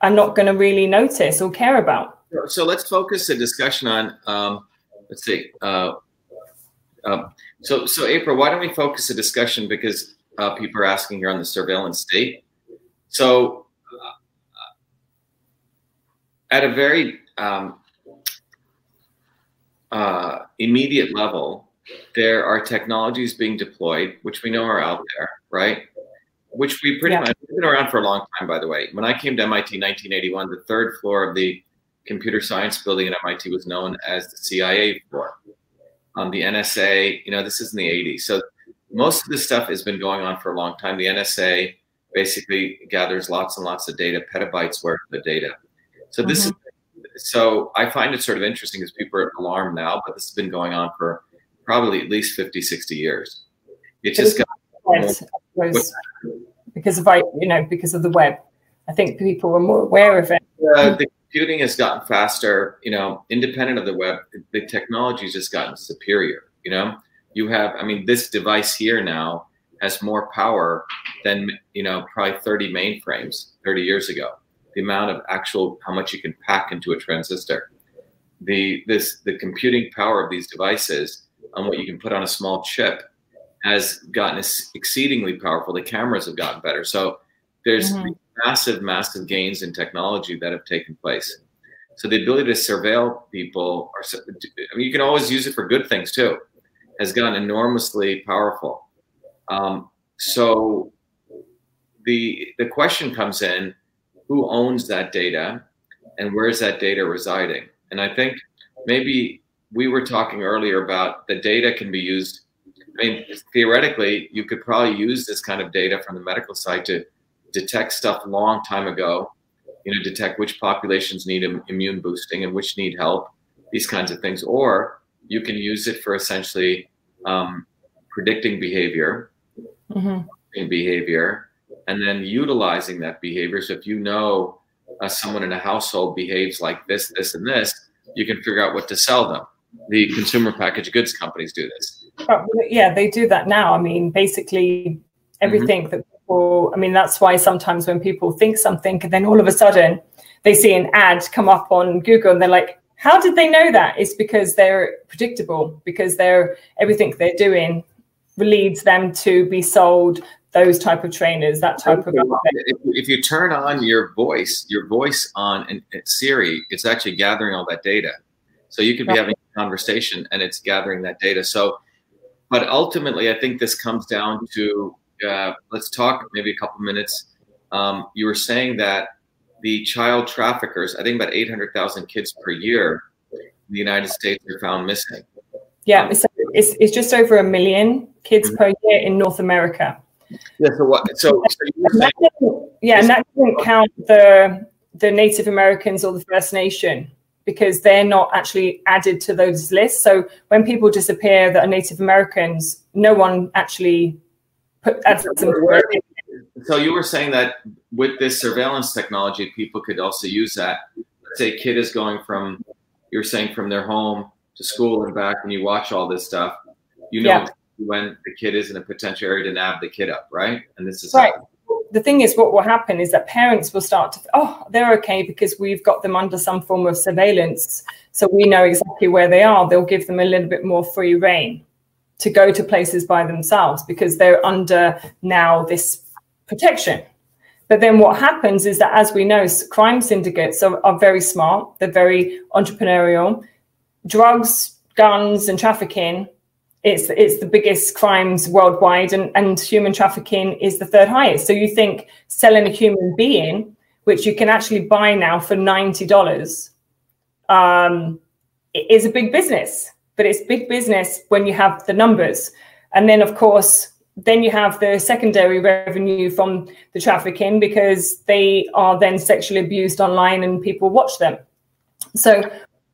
are not going to really notice or care about. So let's focus the discussion on, um, let's see. Uh, uh, so, so April, why don't we focus the discussion because uh, people are asking here on the surveillance state. So, uh, at a very um, uh, immediate level, there are technologies being deployed, which we know are out there, right? which we pretty yeah. much been around for a long time, by the way. When I came to MIT in 1981, the third floor of the computer science building at MIT was known as the CIA floor. Um, the NSA, you know, this is in the 80s. So most of this stuff has been going on for a long time. The NSA basically gathers lots and lots of data, petabytes worth of data. So this mm-hmm. is so I find it sort of interesting because people are alarmed now, but this has been going on for probably at least 50, 60 years. It just got because of you know because of the web. I think people are more aware of it. Uh, the computing has gotten faster. You know, independent of the web, the technology has just gotten superior. You know, you have. I mean, this device here now has more power than you know probably 30 mainframes 30 years ago. The amount of actual how much you can pack into a transistor, the this the computing power of these devices and what you can put on a small chip has gotten exceedingly powerful. The cameras have gotten better. So there's mm-hmm. massive, massive gains in technology that have taken place. So the ability to surveil people, or I mean, you can always use it for good things too, has gotten enormously powerful. Um, so the the question comes in: Who owns that data, and where is that data residing? And I think maybe we were talking earlier about the data can be used I mean, theoretically, you could probably use this kind of data from the medical side to detect stuff a long time ago, you know, detect which populations need immune boosting and which need help, these kinds of things. Or you can use it for essentially um, predicting behavior, mm-hmm. behavior, and then utilizing that behavior. So if you know uh, someone in a household behaves like this, this, and this, you can figure out what to sell them. The consumer packaged goods companies do this yeah, they do that now. I mean, basically everything mm-hmm. that people, I mean, that's why sometimes when people think something and then all of a sudden they see an ad come up on Google and they're like, how did they know that? It's because they're predictable, because they're everything they're doing leads them to be sold those type of trainers, that type of. If, if you turn on your voice, your voice on Siri, it's actually gathering all that data. So you could be right. having a conversation and it's gathering that data. So but ultimately, I think this comes down to uh, let's talk maybe a couple minutes. Um, you were saying that the child traffickers, I think about 800,000 kids per year in the United States are found missing. Yeah, it's, it's, it's, just over a million kids mm-hmm. per year in North America. Yeah, so what? So, so saying, yeah, and that doesn't count the the Native Americans or the First Nation because they're not actually added to those lists. So when people disappear that are Native Americans, no one actually put adds them. So you were saying that with this surveillance technology, people could also use that. Let's say a kid is going from, you're saying from their home to school and back, and you watch all this stuff. You know yeah. when the kid is in a potential area to nab the kid up, right? And this is right. How- the thing is, what will happen is that parents will start to, oh, they're okay because we've got them under some form of surveillance. So we know exactly where they are. They'll give them a little bit more free rein to go to places by themselves because they're under now this protection. But then what happens is that, as we know, crime syndicates are, are very smart, they're very entrepreneurial. Drugs, guns, and trafficking it's it's the biggest crimes worldwide and, and human trafficking is the third highest so you think selling a human being which you can actually buy now for $90 um, is a big business but it's big business when you have the numbers and then of course then you have the secondary revenue from the trafficking because they are then sexually abused online and people watch them so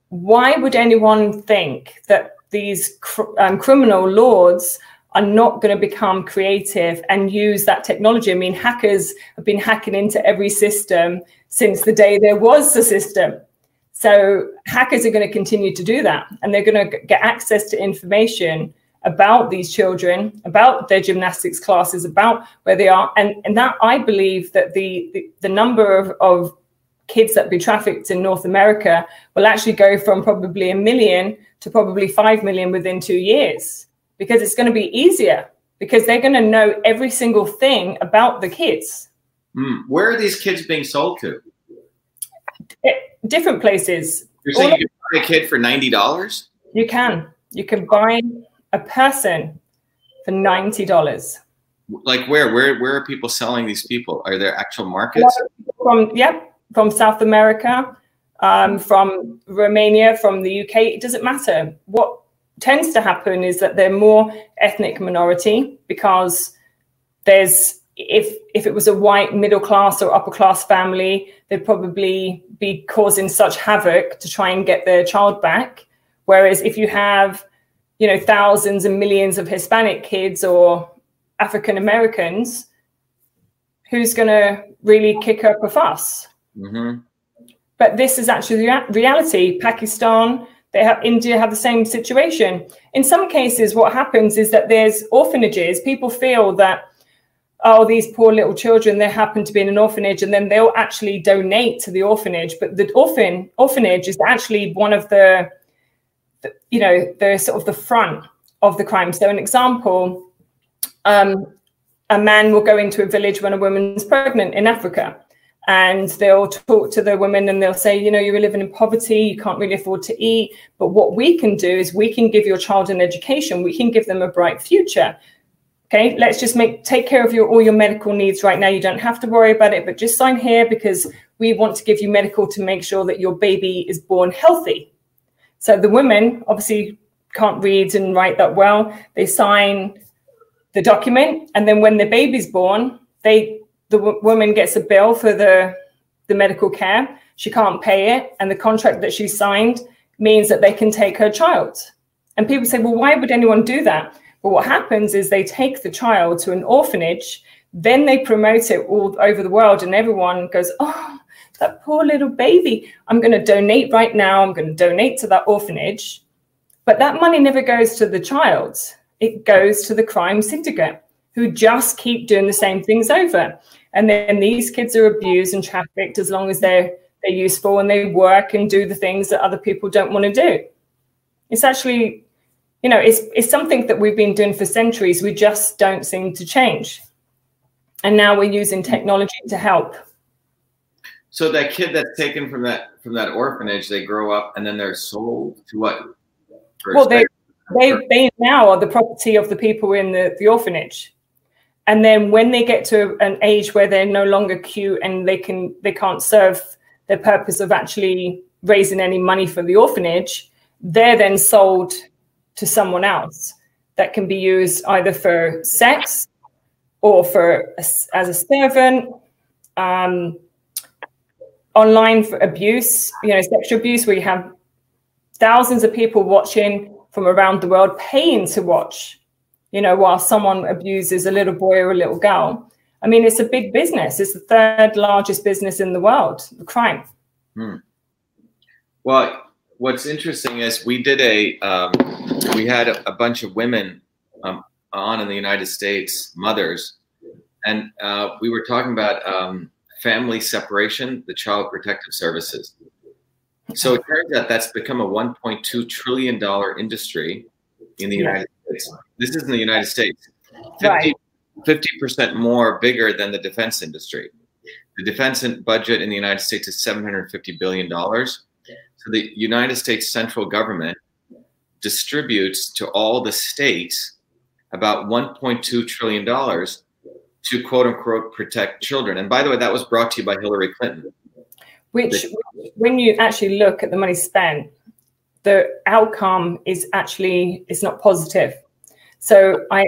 why would anyone think that these cr- um, criminal lords are not going to become creative and use that technology. I mean, hackers have been hacking into every system since the day there was a system. So hackers are going to continue to do that, and they're going to get access to information about these children, about their gymnastics classes, about where they are, and and that I believe that the the, the number of, of kids that be trafficked in North America will actually go from probably a million to probably 5 million within two years because it's going to be easier because they're going to know every single thing about the kids. Mm. Where are these kids being sold to? It, different places. You're saying All you can buy a kid for $90? You can. You can buy a person for $90. Like where? Where where are people selling these people? Are there actual markets? From yeah, from South America, um, from Romania, from the UK. It doesn't matter. What tends to happen is that they're more ethnic minority because there's if if it was a white middle class or upper class family, they'd probably be causing such havoc to try and get their child back. Whereas if you have, you know, thousands and millions of Hispanic kids or African Americans, who's going to really kick up a fuss? Mm-hmm. But this is actually rea- reality. Pakistan, they have India have the same situation. In some cases, what happens is that there's orphanages. People feel that oh, these poor little children, they happen to be in an orphanage, and then they'll actually donate to the orphanage. But the orphan orphanage is actually one of the, the you know, the sort of the front of the crime. So, an example, um, a man will go into a village when a woman's pregnant in Africa and they'll talk to the women and they'll say, you know, you're living in poverty, you can't really afford to eat. But what we can do is we can give your child an education, we can give them a bright future. Okay, let's just make take care of your all your medical needs right now. You don't have to worry about it, but just sign here because we want to give you medical to make sure that your baby is born healthy. So the women obviously can't read and write that well. They sign the document, and then when the baby's born, they the w- woman gets a bill for the the medical care. She can't pay it, and the contract that she signed means that they can take her child. And people say, well, why would anyone do that? Well, what happens is they take the child to an orphanage, then they promote it all over the world, and everyone goes, oh, that poor little baby. I'm going to donate right now. I'm going to donate to that orphanage. But that money never goes to the child, it goes to the crime syndicate who just keep doing the same things over. And then these kids are abused and trafficked as long as they're they're useful and they work and do the things that other people don't want to do. It's actually, you know, it's it's something that we've been doing for centuries. We just don't seem to change. And now we're using technology to help. So that kid that's taken from that from that orphanage, they grow up and then they're sold to what? well, they, they they now are the property of the people in the, the orphanage and then when they get to an age where they're no longer cute and they can they can't serve their purpose of actually raising any money for the orphanage they're then sold to someone else that can be used either for sex or for as a servant um, online for abuse, you know, sexual abuse, where you have thousands of people watching from around the world paying to watch, you know, while someone abuses a little boy or a little girl. I mean, it's a big business. It's the third largest business in the world, the crime. Hmm. Well, what's interesting is we did a, um, we had a, a, bunch of women um, on in the United States, mothers, and uh, we were talking about um, family separation, the Child Protective Services. So it turns out that's become a 1.2 trillion dollar industry in the United States. This is in the United States. 50 percent more bigger than the defense industry. The defense budget in the United States is 750 billion dollars. So the United States central government distributes to all the states about 1.2 trillion dollars to quote unquote protect children. And by the way, that was brought to you by Hillary Clinton. Which, when you actually look at the money spent, the outcome is actually it's not positive. So I,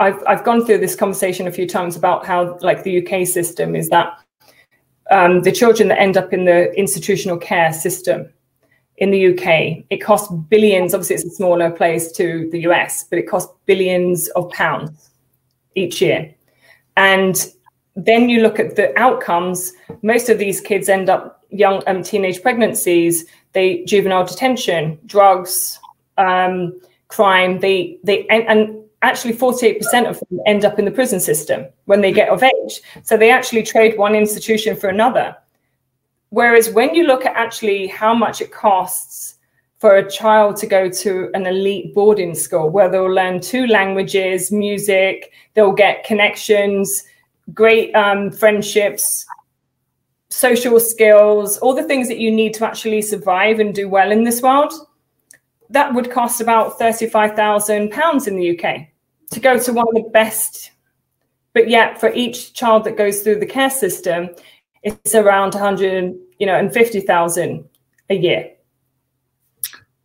I've I've gone through this conversation a few times about how like the UK system is that um, the children that end up in the institutional care system in the UK, it costs billions. Obviously, it's a smaller place to the US, but it costs billions of pounds each year. And then you look at the outcomes. Most of these kids end up young um, teenage pregnancies, they juvenile detention, drugs, um, crime. They they and, and actually 48% of them end up in the prison system when they get of age. So they actually trade one institution for another. Whereas when you look at actually how much it costs for a child to go to an elite boarding school where they'll learn two languages, music, they'll get connections, great um, friendships, social skills, all the things that you need to actually survive and do well in this world. That would cost about £35,000 in the UK to go to one of the best. But yet, for each child that goes through the care system, it's around 100, you know, and 50,000 a year.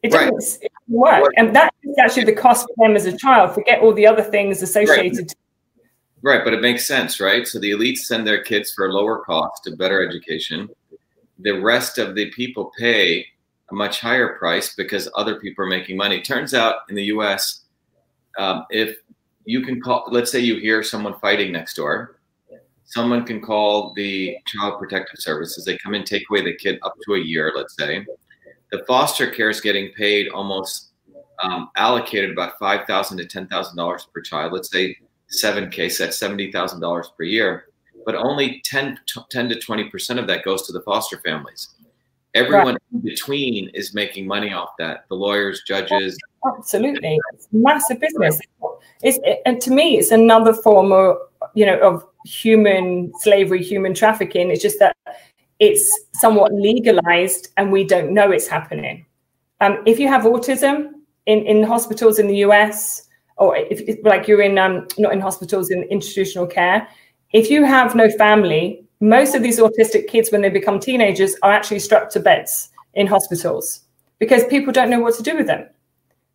It doesn't right. work. And that is actually the cost for them as a child. Forget all the other things associated. Right. right, but it makes sense, right? So the elites send their kids for a lower cost, a better education. The rest of the people pay a much higher price because other people are making money. Turns out in the US, um, if you can call, let's say you hear someone fighting next door, someone can call the child protective services. They come and take away the kid up to a year, let's say the foster care is getting paid almost um, allocated about five thousand to ten thousand dollars per child. Let's say seven so that's seventy thousand dollars per year. But only 10, 10 to twenty percent of that goes to the foster families. Everyone right. in between is making money off that. The lawyers, judges. Absolutely, it's massive business. It's and to me, it's another form of you know of human slavery, human trafficking. It's just that it's somewhat legalized and we don't know it's happening. Um, if you have autism in, in hospitals in the US, or if like you're in um, not in hospitals in institutional care, if you have no family, most of these autistic kids, when they become teenagers, are actually strapped to beds in hospitals because people don't know what to do with them.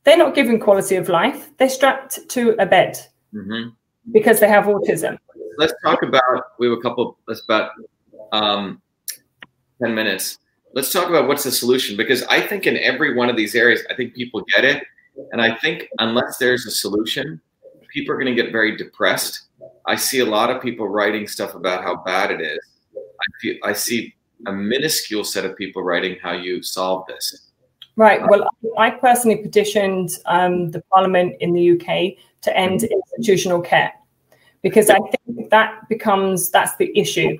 They're not given quality of life. They're strapped to a bed mm-hmm. because they have autism. Let's talk about. We have a couple. Let's about um, 10 minutes. Let's talk about what's the solution because I think in every one of these areas, I think people get it. And I think unless there's a solution, people are going to get very depressed. I see a lot of people writing stuff about how bad it is. I, feel, I see a minuscule set of people writing how you solve this. Right. Well, I personally petitioned um, the Parliament in the UK to end institutional care because I think that becomes that's the issue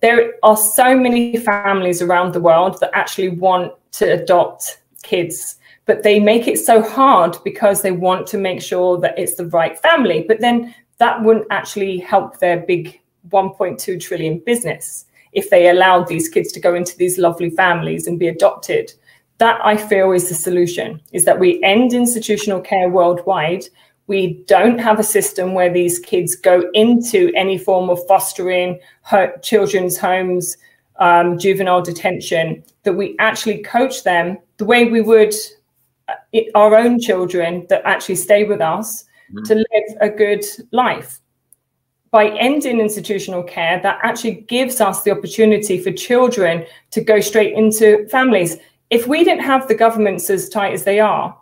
there are so many families around the world that actually want to adopt kids but they make it so hard because they want to make sure that it's the right family but then that wouldn't actually help their big 1.2 trillion business if they allowed these kids to go into these lovely families and be adopted. That i feel is the solution is that we end institutional care worldwide. We don't have a system where these kids go into any form of fostering, children's homes, um, juvenile detention, that we actually coach them the way we would uh, our own children that actually stay with us to live a good life. by ending institutional care, that actually gives us the opportunity for children to go straight into families. If we didn't have the governments as tight as they are,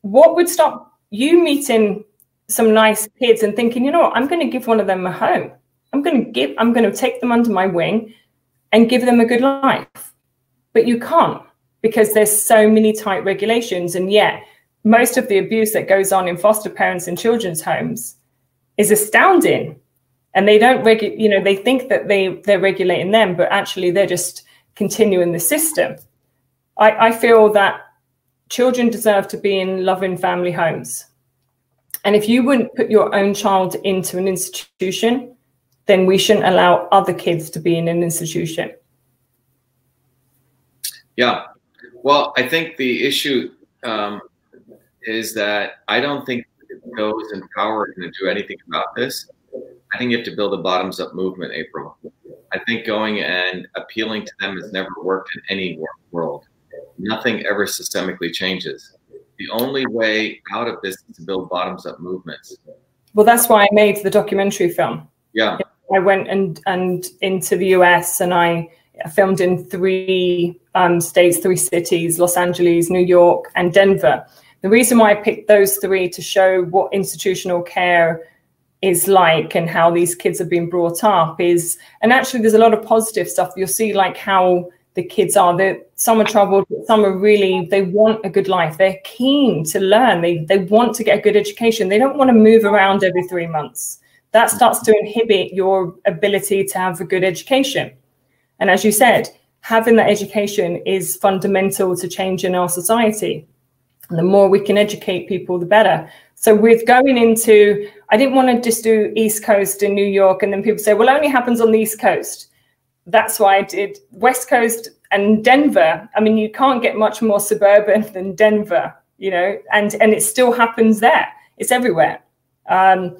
what would stop you meeting some nice kids and thinking, you know what, I'm going to give one of them a home. I'm going to give, I'm going to take them under my wing and give them a good life. But you can't because there's so many tight regulations. And yet, most of the abuse that goes on in foster parents and children's homes is astounding. And they don't regulate, you know, they think that they, they're regulating them, but actually they're just continuing the system. I, I feel that children deserve to be in loving family homes. And if you wouldn't put your own child into an institution, then we shouldn't allow other kids to be in an institution. Yeah. Well, I think the issue um, is that I don't think those in power are going to do anything about this. I think you have to build a bottoms up movement, April. I think going and appealing to them has never worked in any world. Nothing ever systemically changes. The only way out of this is to build bottoms up movements. Well, that's why I made the documentary film. Yeah. I went and, and into the US and I filmed in three um, states, three cities Los Angeles, New York, and Denver. The reason why I picked those three to show what institutional care is like and how these kids have been brought up is, and actually, there's a lot of positive stuff. You'll see, like, how the kids are. They're, some are troubled, some are really, they want a good life. They're keen to learn. They, they want to get a good education. They don't want to move around every three months. That starts to inhibit your ability to have a good education. And as you said, having that education is fundamental to change in our society. And the more we can educate people, the better. So with going into, I didn't want to just do East Coast in New York, and then people say, well, it only happens on the East Coast. That's why I did West Coast and Denver. I mean, you can't get much more suburban than Denver, you know, and and it still happens there. It's everywhere. Um,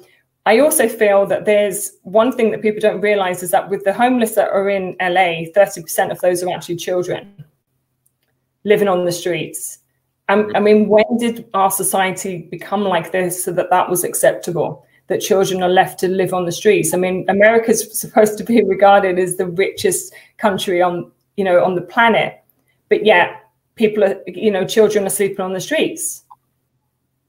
I also feel that there's one thing that people don't realize is that with the homeless that are in LA, 30% of those are actually children living on the streets. Um, I mean, when did our society become like this so that that was acceptable? That children are left to live on the streets. I mean, America's supposed to be regarded as the richest country on, you know, on the planet, but yet people are, you know, children are sleeping on the streets.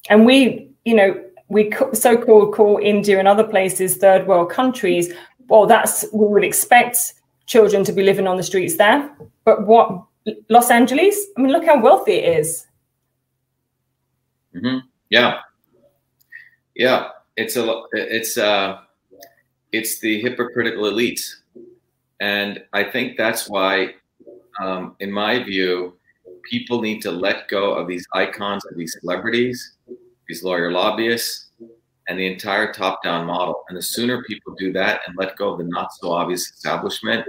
And we, you know, we so-called call India and other places third world countries. Well, that's we would expect children to be living on the streets there. But what Los Angeles? I mean, look how wealthy it is. Mm-hmm. Yeah, yeah. It's a it's uh it's the hypocritical elites, and I think that's why, um, in my view, people need to let go of these icons of these celebrities, these lawyer lobbyists, and the entire top-down model. And the sooner people do that and let go of the not so obvious establishment,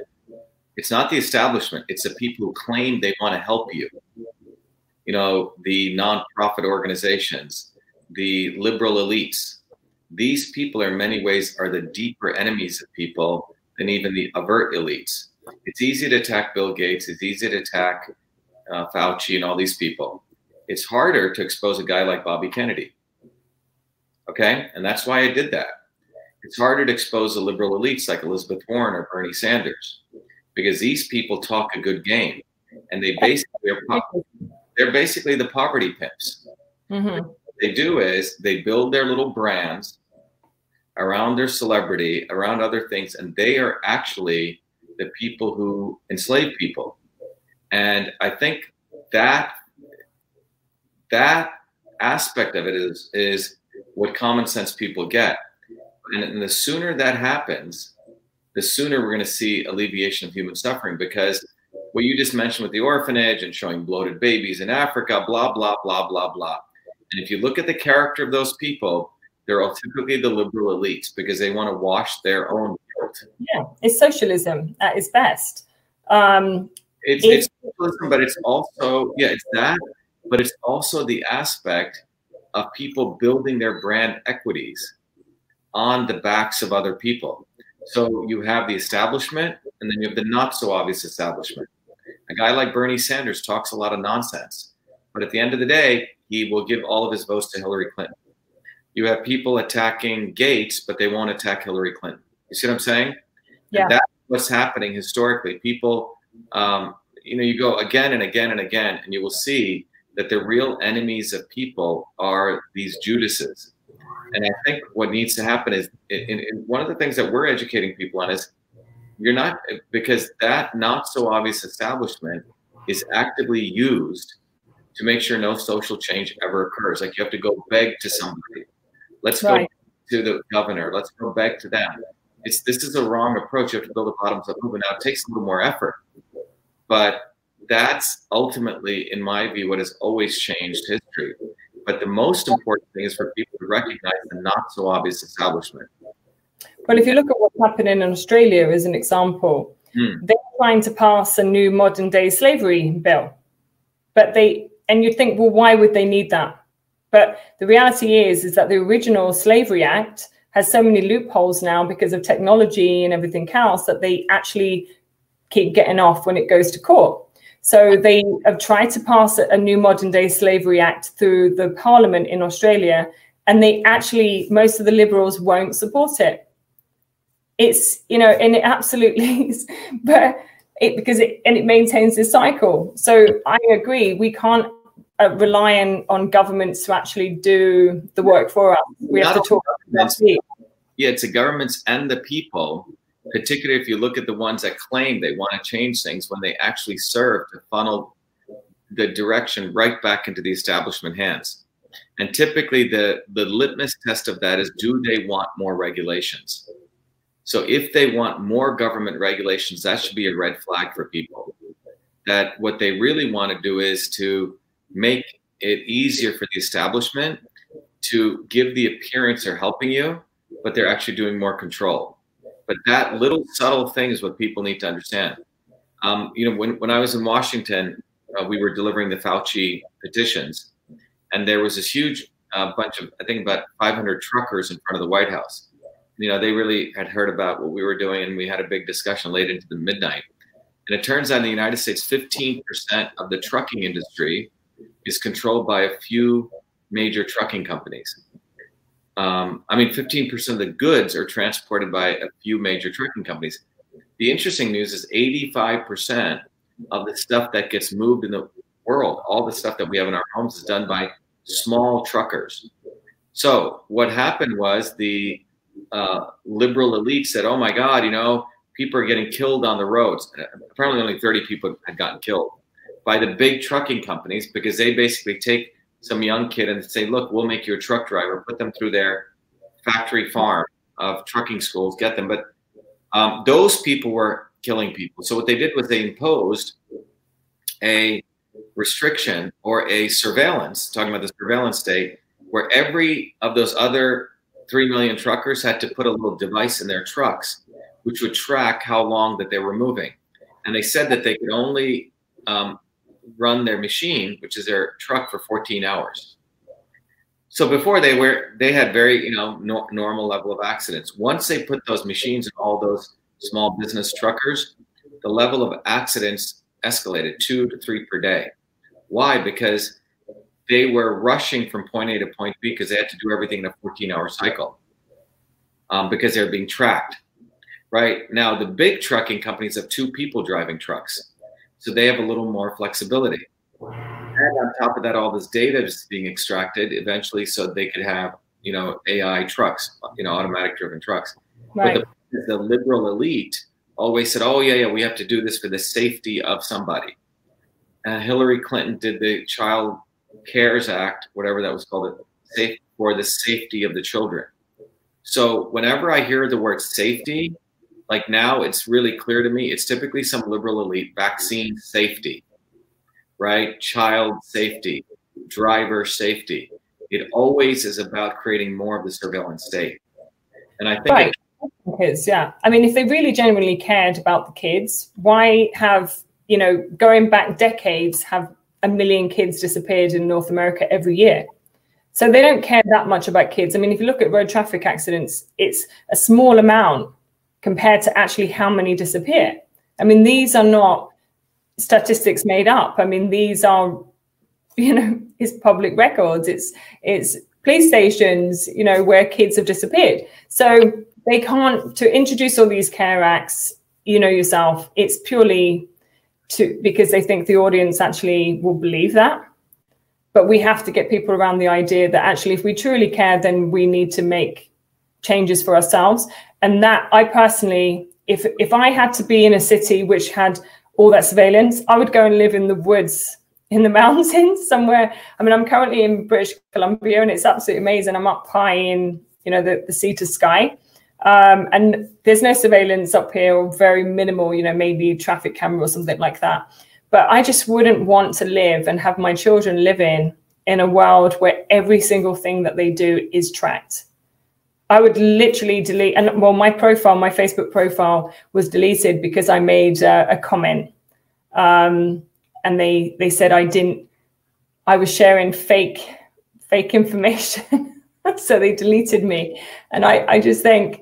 it's not the establishment; it's the people who claim they want to help you you know, the nonprofit organizations, the liberal elites. These people, in many ways, are the deeper enemies of people than even the overt elites. It's easy to attack Bill Gates. It's easy to attack uh, Fauci and all these people. It's harder to expose a guy like Bobby Kennedy. Okay, and that's why I did that. It's harder to expose the liberal elites like Elizabeth Warren or Bernie Sanders because these people talk a good game and they basically are they're basically the poverty pimps. Mm-hmm. What they do is they build their little brands around their celebrity, around other things, and they are actually the people who enslave people. And I think that that aspect of it is is what common sense people get. And, and the sooner that happens, the sooner we're going to see alleviation of human suffering because what you just mentioned with the orphanage and showing bloated babies in Africa, blah, blah, blah, blah, blah. And if you look at the character of those people, they're all typically the liberal elites because they want to wash their own guilt. Yeah, it's socialism at its best. Um, it's, it's, it's socialism, but it's also, yeah, it's that, but it's also the aspect of people building their brand equities on the backs of other people. So you have the establishment, and then you have the not so obvious establishment. A guy like Bernie Sanders talks a lot of nonsense, but at the end of the day, he will give all of his votes to Hillary Clinton. you have people attacking Gates, but they won't attack Hillary Clinton. You see what I'm saying? Yeah. And that's what's happening historically. People, um, you know, you go again and again and again, and you will see that the real enemies of people are these Judases. And I think what needs to happen is, in, in one of the things that we're educating people on is you're not because that not so obvious establishment is actively used to make sure no social change ever occurs. Like you have to go beg to somebody. Let's Right. go to the governor. Let's go beg to them. It's this is a wrong approach. You have to build a bottoms up movement. Now it takes a little more effort, but that's ultimately, in my view, what has always changed history. But the most important thing is for people to recognize the not so obvious establishment. Well, if you look at happening in Australia as an example, Hmm. they're trying to pass a new modern day slavery bill. But they, and you'd think, well, why would they need that? But the reality is, is that the original Slavery Act has so many loopholes now because of technology and everything else that they actually keep getting off when it goes to court. So they have tried to pass a new modern day slavery act through the parliament in Australia, and they actually, most of the liberals won't support it. It's, you know, and it absolutely is, but it because it and it maintains this cycle. So I agree, we can't uh, rely on, on governments to actually do the work for us. We have to talk only about it. Yeah, it's the governments and the people, particularly if you look at the ones that claim they want to change things when they actually serve to funnel the direction right back into the establishment hands. And typically the, the litmus test of that is do they want more regulations? So if they want more government regulations, that should be a red flag for people. That what they really want to do is to make it easier for the establishment to give the appearance they're helping you, but they're actually doing more control. But that little subtle thing is what people need to understand. Um, you know, when, when I was in Washington, uh, we were delivering the Fauci petitions, and there was this huge uh, bunch of, I think, about 500 truckers in front of the White House. You know, they really had heard about what we were doing, and we had a big discussion late into the midnight. And it turns out in the United States, 15% of the trucking industry is controlled by a few major trucking companies. Um, I mean, 15% of the goods are transported by a few major trucking companies. The interesting news is 85% of the stuff that gets moved in the world, all the stuff that we have in our homes, is done by small truckers. So what happened was the uh, liberal elite said, "Oh my God, you know, people are getting killed on the roads." Apparently, only 30 people had gotten killed by the big trucking companies because they basically take some young kid and say, "Look, we'll make you a truck driver." Put them through their factory farm of trucking schools, get them. But um, those people were killing people. So what they did was they imposed a restriction or a surveillance, talking about the surveillance state, where every of those other three million truckers had to put a little device in their trucks, which would track how long that they were moving. And they said that they could only um, run their machine, which is their truck, for 14 hours. So before they were, they had very, you know, no, normal level of accidents. Once they put those machines in all those small business truckers, the level of accidents escalated two to three per day. Why? Because they were rushing from point A to point B because they had to do everything in a 14 hour cycle um, because they're being tracked. Right now, the big trucking companies have two people driving trucks, so they have a little more flexibility. And on top of that, all this data is being extracted eventually, so they could have you know AI trucks, you know automatic driven trucks. Right. But the, the liberal elite always said, "Oh yeah, yeah, we have to do this for the safety of somebody." And Hillary Clinton did the Child CARES Act, whatever that was called, safe for the safety of the children. So whenever I hear the word safety, like now it's really clear to me, it's typically some liberal elite vaccine safety, right? Child safety, driver safety. It always is about creating more of the surveillance state. And I think Right. it- kids yeah i mean if they really genuinely cared about the kids why have you know going back decades have a million kids disappeared in north america every year so they don't care that much about kids i mean if you look at road traffic accidents it's a small amount compared to actually how many disappear i mean these are not statistics made up i mean these are you know it's public records it's it's police stations, you know, where kids have disappeared. So they can't to introduce all these care acts. You know yourself, it's purely to because they think the audience actually will believe that. But we have to get people around the idea that actually, if we truly care, then we need to make changes for ourselves. And that I personally, if if I had to be in a city which had all that surveillance, I would go and live in the woods in the mountains somewhere. I mean, I'm currently in British Columbia and it's absolutely amazing. I'm up high in, you know, the, the sea to sky. Um, and there's no surveillance up here or very minimal, you know, maybe traffic camera or something like that. But I just wouldn't want to live and have my children living in in a world where every single thing that they do is tracked. I would literally delete, and well, my profile, my Facebook profile was deleted because I made uh, a comment. Um, and they they said I didn't I was sharing fake fake information. so they deleted me. And I, I just think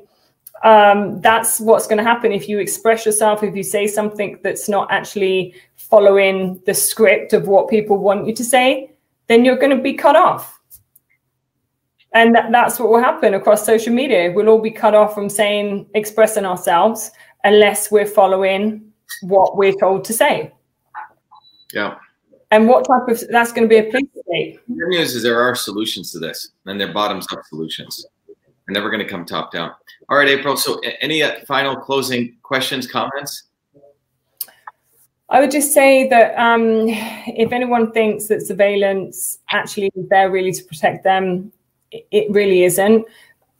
um, that's what's going to happen if you express yourself, if you say something that's not actually following the script of what people want you to say, then you're going to be cut off. And that, that's what will happen across social media. We'll all be cut off from saying, expressing ourselves, unless we're following what we're told to say. Yeah. And what type of that's going to be a police state? The good news is there are solutions to this, and they're bottoms up solutions. They're never going to come top down. All right, April. So, any uh, final closing questions, comments? I would just say that um, if anyone thinks that surveillance actually is there really to protect them, it really isn't.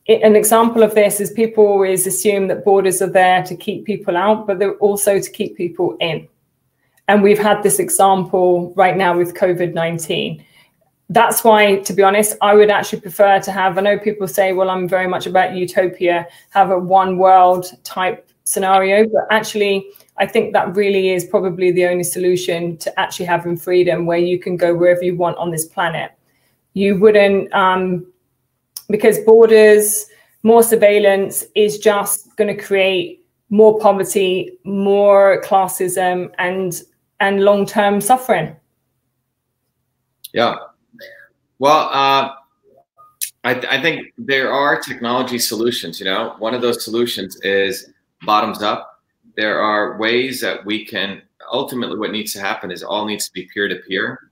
It, an example of this is people always assume that borders are there to keep people out, but they're also to keep people in. And we've had this example right now with COVID 19. That's why, to be honest, I would actually prefer to have. I know people say, well, I'm very much about utopia, have a one world type scenario, but actually, I think that really is probably the only solution to actually having freedom where you can go wherever you want on this planet. You wouldn't, um, because borders, more surveillance is just going to create more poverty, more classism, and and long term suffering. Yeah. Well, uh, I, th- I think there are technology solutions. You know, one of those solutions is bottoms up. There are ways that we can ultimately what needs to happen is all needs to be peer to peer,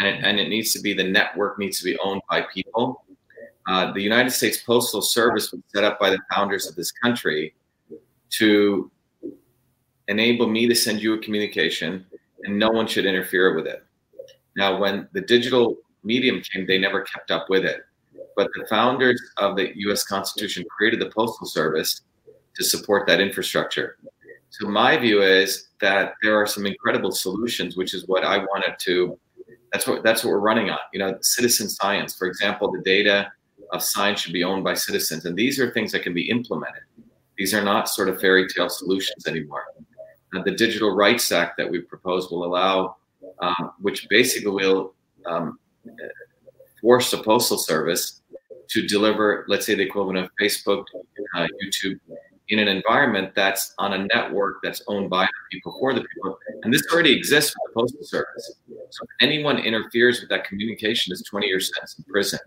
and it needs to be the network needs to be owned by people. Uh, the United States Postal Service was set up by the founders of this country to enable me to send you a communication and no one should interfere with it. Now, when the digital medium came, they never kept up with it. But the founders of the US Constitution created the Postal Service to support that infrastructure. So, my view is that there are some incredible solutions, which is what I wanted to. That's what that's what we're running on. You know, citizen science, for example, the data of science should be owned by citizens, and these are things that can be implemented. These are not sort of fairy tale solutions anymore. The Digital Rights Act that we propose will allow, um, which basically will um, force the Postal Service to deliver, let's say, the equivalent of Facebook, uh, YouTube, in an environment that's on a network that's owned by the people for the people. And this already exists with the Postal Service. So if anyone interferes with that communication, is 20 years sentence in prison.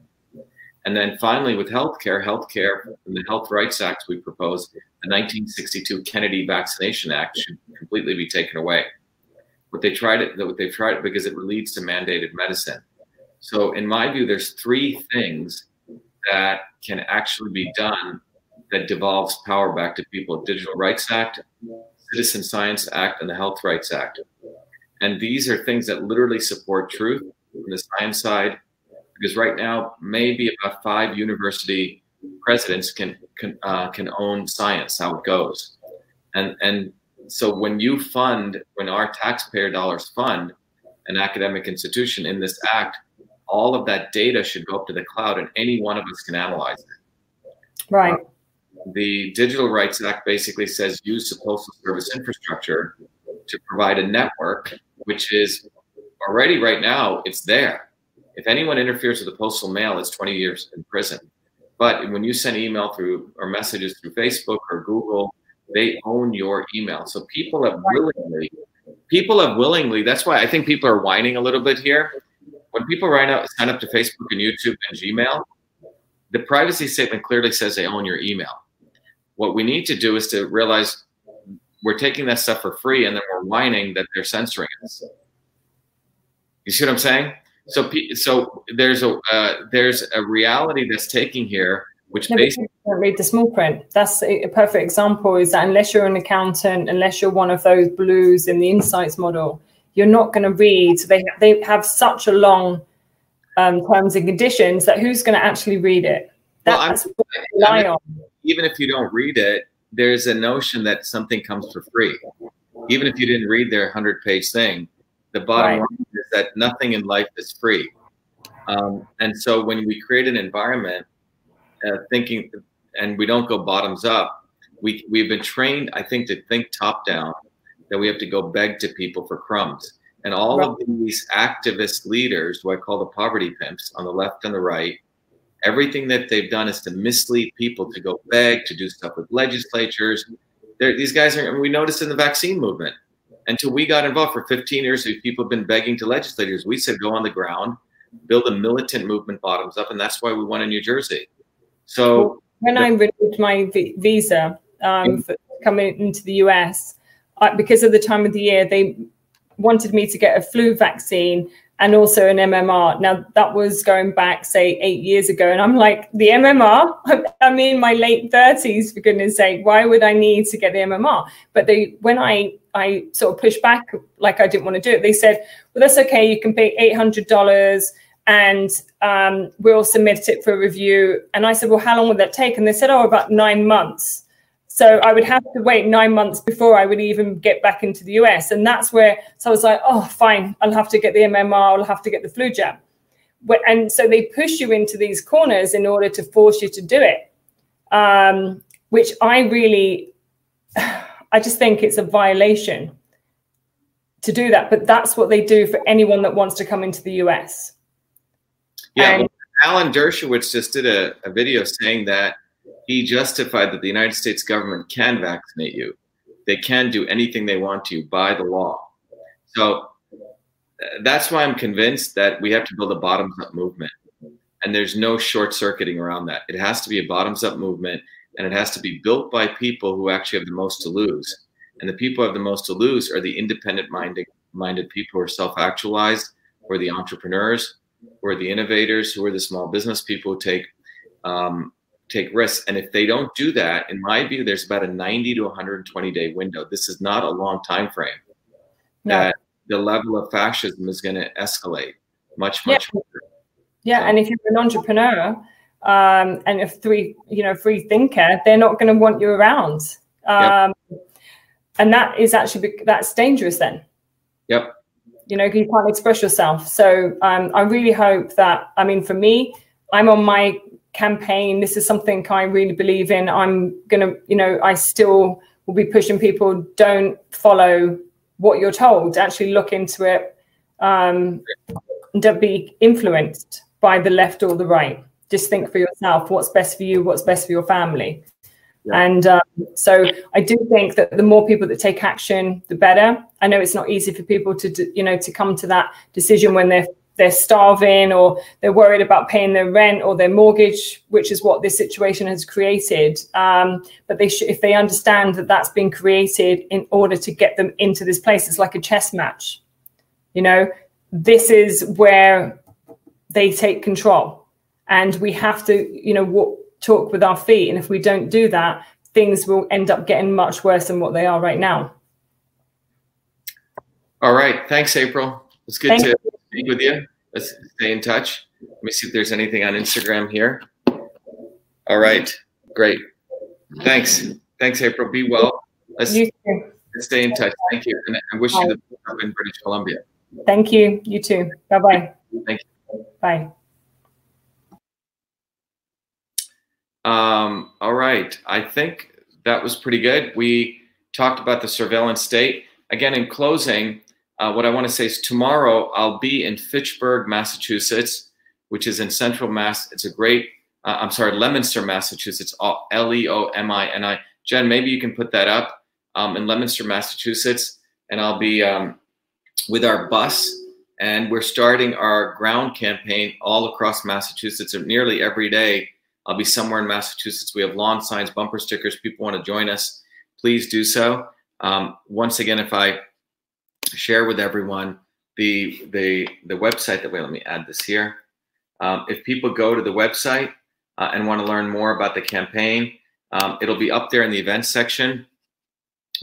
And then finally, with healthcare, healthcare in the Health Rights Act we propose, the 1962 Kennedy Vaccination Act should completely be taken away. What they tried it, what they tried because it leads to mandated medicine. So, in my view, there's three things that can actually be done that devolves power back to people: Digital Rights Act, Citizen Science Act, and the Health Rights Act. And these are things that literally support truth from the science side because right now maybe about five university presidents can can, uh, can own science how it goes and and so when you fund when our taxpayer dollars fund an academic institution in this act all of that data should go up to the cloud and any one of us can analyze it right uh, the digital rights act basically says use the postal service infrastructure to provide a network which is already right now it's there if anyone interferes with the postal mail, it's 20 years in prison. But when you send email through or messages through Facebook or Google, they own your email. So people have willingly, people have willingly. That's why I think people are whining a little bit here. When people right now sign up to Facebook and YouTube and Gmail, the privacy statement clearly says they own your email. What we need to do is to realize we're taking that stuff for free and then we're whining that they're censoring us. You see what I'm saying? So, so there's a uh, there's a reality that's taking here, which no, basically read the small print. That's a perfect example. Is that unless you're an accountant, unless you're one of those blues in the insights model, you're not going to read. They they have such a long um, terms and conditions that who's going to actually read it? That's well, what I mean, Even if you don't read it, there's a notion that something comes for free. Even if you didn't read their 100 page thing, the bottom right. line is that nothing in life is free. Um, and so when we create an environment uh, thinking, and we don't go bottoms up, we, we've been trained, I think, to think top down, that we have to go beg to people for crumbs. And all right. of these activist leaders, who I call the poverty pimps on the left and the right, everything that they've done is to mislead people to go beg, to do stuff with legislatures. They're, these guys are, we noticed in the vaccine movement. Until we got involved for 15 years, people have been begging to legislators. We said, go on the ground, build a militant movement bottoms up. And that's why we won in New Jersey. So when I renewed my visa um, for coming into the US, Because of the time of the year, they wanted me to get a flu vaccine and also an MMR. Now that was going back, say, eight years ago, and I'm like, the MMR. I'm in my late thirties, for goodness' sake. Why would I need to get the MMR? But they, when I I sort of pushed back, like I didn't want to do it, they said, well, that's okay. You can pay eight hundred dollars. And um, we'll submit it for review. And I said, Well, how long would that take? And they said, Oh, about nine months. So I would have to wait nine months before I would even get back into the US. And that's where, so I was like, oh, fine, I'll have to get the MMR, I'll have to get the flu jab. And so they push you into these corners in order to force you to do it, um, which I really, I just think it's a violation to do that. But that's what they do for anyone that wants to come into the US. Yeah. And, Alan Dershowitz just did a, a video saying that he justified that the United States government can vaccinate you. They can do anything they want to by the law. So that's why I'm convinced that we have to build a bottoms up movement. And there's no short circuiting around that. It has to be a bottoms up movement and it has to be built by people who actually have the most to lose. And the people who have the most to lose are the independent minded, minded people who are self actualized, or the entrepreneurs, or the innovators, who are the small business people who take um, take risks. And if they don't do that, in my view, there's about a 90 to 120 day window. This is not a long time frame. No. That the level of fascism is going to escalate much, much. Yeah, yeah. So. and if you're an entrepreneur um, and a free, you know, free thinker, they're not going to want you around. Um, yep. And that is actually that's dangerous. Then. Yep. You know, you can't express yourself. So um, I really hope that. I mean, for me, I'm on my campaign. This is something I really believe in. I'm going to, you know, I still will be pushing people don't follow what you're told, actually look into it. Um, don't be influenced by the left or the right. Just think for yourself what's best for you, what's best for your family. Yeah. And um, so I do think that the more people that take action, the better. I know it's not easy for people to, you know, to come to that decision when they're they're starving or they're worried about paying their rent or their mortgage, which is what this situation has created. Um, but they sh- if they understand that that's been created in order to get them into this place, it's like a chess match. You know, this is where they take control, and we have to, you know, w- talk with our feet. And if we don't do that, things will end up getting much worse than what they are right now. All right. Thanks, April. It's good Thank to. You speak with you. Let's stay in touch. Let me see if there's anything on Instagram here. All right, great. Thanks. Thanks, April. Be well. Let's, let's stay in touch. Thank you. And I wish Bye. you the best in British Columbia. Thank you. You too. Bye bye. Thank you. Bye. Um, all right. I think that was pretty good. We talked about the surveillance state. Again, in closing, uh, what I want to say is tomorrow I'll be in Fitchburg, Massachusetts, which is in central Mass. It's a great, uh, I'm sorry, Leominster, Massachusetts, L E O M I N I. Jen, maybe you can put that up um, in Leominster, Massachusetts. And I'll be um, with our bus. And we're starting our ground campaign all across Massachusetts nearly every day I'll be somewhere in Massachusetts. We have lawn signs, bumper stickers. People want to join us. Please do so. Um, once again, if I share with everyone the the the website that way, let me add this here. Um, if people go to the website uh, and want to learn more about the campaign, um, it'll be up there in the events section.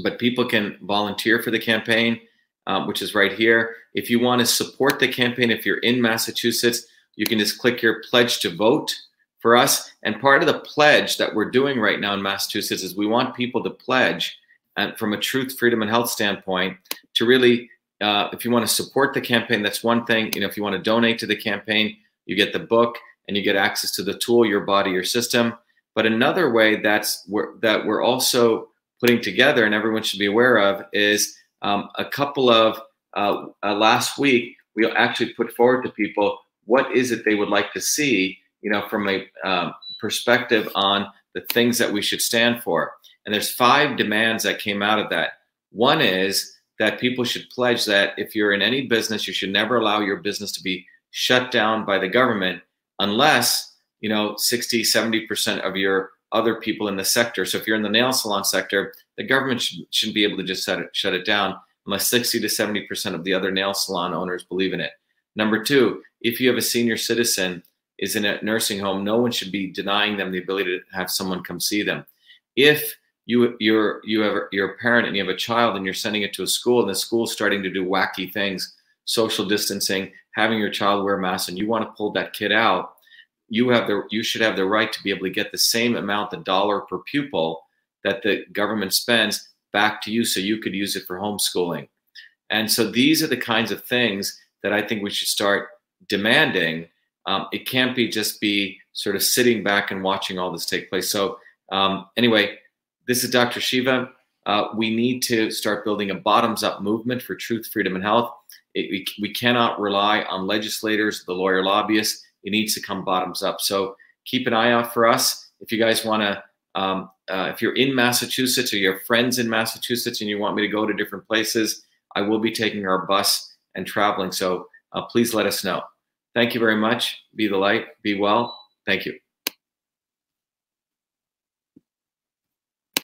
But people can volunteer for the campaign, um, which is right here. If you want to support the campaign, if you're in Massachusetts, you can just click your pledge to vote for us. And part of the pledge that we're doing right now in Massachusetts is we want people to pledge, and from a truth, freedom, and health standpoint, to really, uh, if you want to support the campaign, that's one thing. You know, if you want to donate to the campaign, you get the book and you get access to the tool, your body, your system. But another way that's we're, that we're also putting together, and everyone should be aware of, is um, a couple of uh, uh, last week we actually put forward to people what is it they would like to see you know, from a um, perspective on the things that we should stand for. And there's five demands that came out of that. One is that people should pledge that if you're in any business, you should never allow your business to be shut down by the government unless, you know, 60, 70% of your other people in the sector. So if you're in the nail salon sector, the government should, shouldn't be able to just it, shut it down unless 60 to 70% of the other nail salon owners believe in it. Number two, if you have a senior citizen is in a nursing home, no one should be denying them the ability to have someone come see them. If you you're you have you're a parent and you have a child and you're sending it to a school and the school's starting to do wacky things, social distancing, having your child wear masks and you want to pull that kid out, you have the you should have the right to be able to get the same amount, the dollar per pupil that the government spends back to you so you could use it for homeschooling. And so these are the kinds of things that I think we should start demanding um, it can't be just be sort of sitting back and watching all this take place. So um, anyway, this is Dr. Shiva. Uh, we need to start building a bottoms up movement for truth, freedom, and health. It, we, we cannot rely on legislators, the lawyer lobbyists. It needs to come bottoms up. So keep an eye out for us. If you guys want to, um, uh, if you're in Massachusetts or you friends in Massachusetts and you want me to go to different places, I will be taking our bus and traveling. So uh, please let us know. Thank you very much. Be the light. Be well. Thank you.